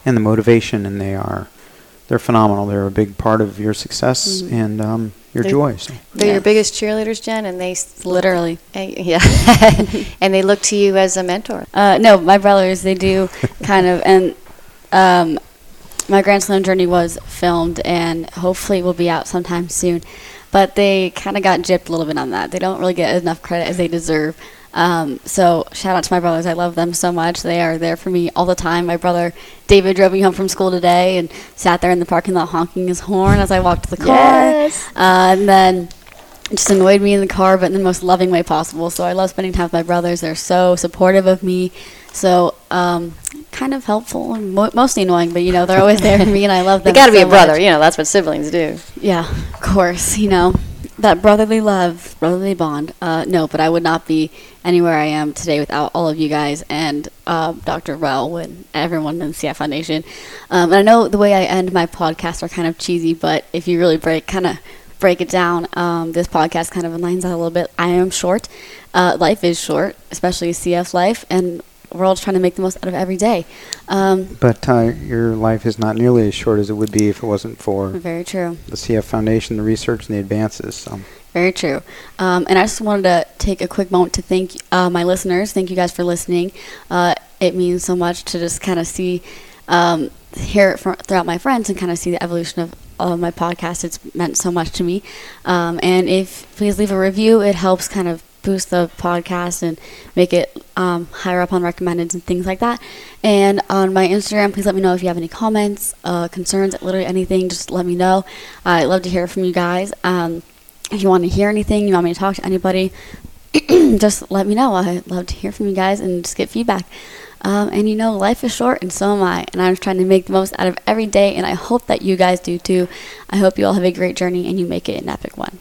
[SPEAKER 3] and the motivation, and they are they're phenomenal. They're a big part of your success
[SPEAKER 1] Mhm.
[SPEAKER 3] and um, your
[SPEAKER 2] They-
[SPEAKER 3] joy. So.
[SPEAKER 2] They're your biggest cheerleaders, Jen, and they s-
[SPEAKER 1] Literally.
[SPEAKER 2] eh, yeah, and they look to you as a mentor.
[SPEAKER 1] Uh, no, my brothers, they do kind of, and um, my Grand Slam journey was filmed and hopefully will be out sometime soon. But they kind of got gypped a little bit on that. They don't really get enough credit as they deserve. Um, so shout out to my brothers. I love them so much. They are there for me all the time. My brother David drove me home from school today and sat there in the parking lot honking his horn as I walked to the car.
[SPEAKER 2] Yes.
[SPEAKER 1] Uh, and then just annoyed me in the car, but in the most loving way possible. So I love spending time with my brothers. They're so supportive of me. So um, kind of helpful, and mo- mostly annoying, but you know they're always there for me, and I love them.
[SPEAKER 2] They got to be a brother,
[SPEAKER 1] much.
[SPEAKER 2] you know. That's what siblings do.
[SPEAKER 1] Yeah, of course. You know that brotherly love, brotherly bond. Uh, no, but I would not be anywhere I am today without all of you guys and uh, Dr. Beall and everyone in the CF Foundation. Um, and I know the way I end my podcasts are kind of cheesy, but if you really break kind of break it down, um, this podcast kind of aligns that a little bit. I am short. Uh, life is short, especially CF life, and we're all trying to make the most out of every day. Um,
[SPEAKER 3] But uh, your life is not nearly as short as it would be if it wasn't for
[SPEAKER 1] very true.
[SPEAKER 3] the CF Foundation, the research, and the advances. So.
[SPEAKER 1] Very true. Um, and I just wanted to take a quick moment to thank uh, my listeners. Thank you guys for listening. Uh, it means so much to just kind of see, um, hear it from, throughout my friends and kind of see the evolution of, of my podcast. It's meant so much to me. Um, and if please leave a review, it helps kind of boost the podcast and make it um, higher up on recommended and things like that. And on my Instagram, please let me know if you have any comments, uh, concerns, literally anything. Just let me know. I'd love to hear from you guys. Um, if you want to hear anything, you want me to talk to anybody, just let me know. I'd love to hear from you guys and just get feedback. Um, and you know, life is short, and so am I. And I'm trying to make the most out of every day, and I hope that you guys do too. I hope you all have a great journey and you make it an epic one.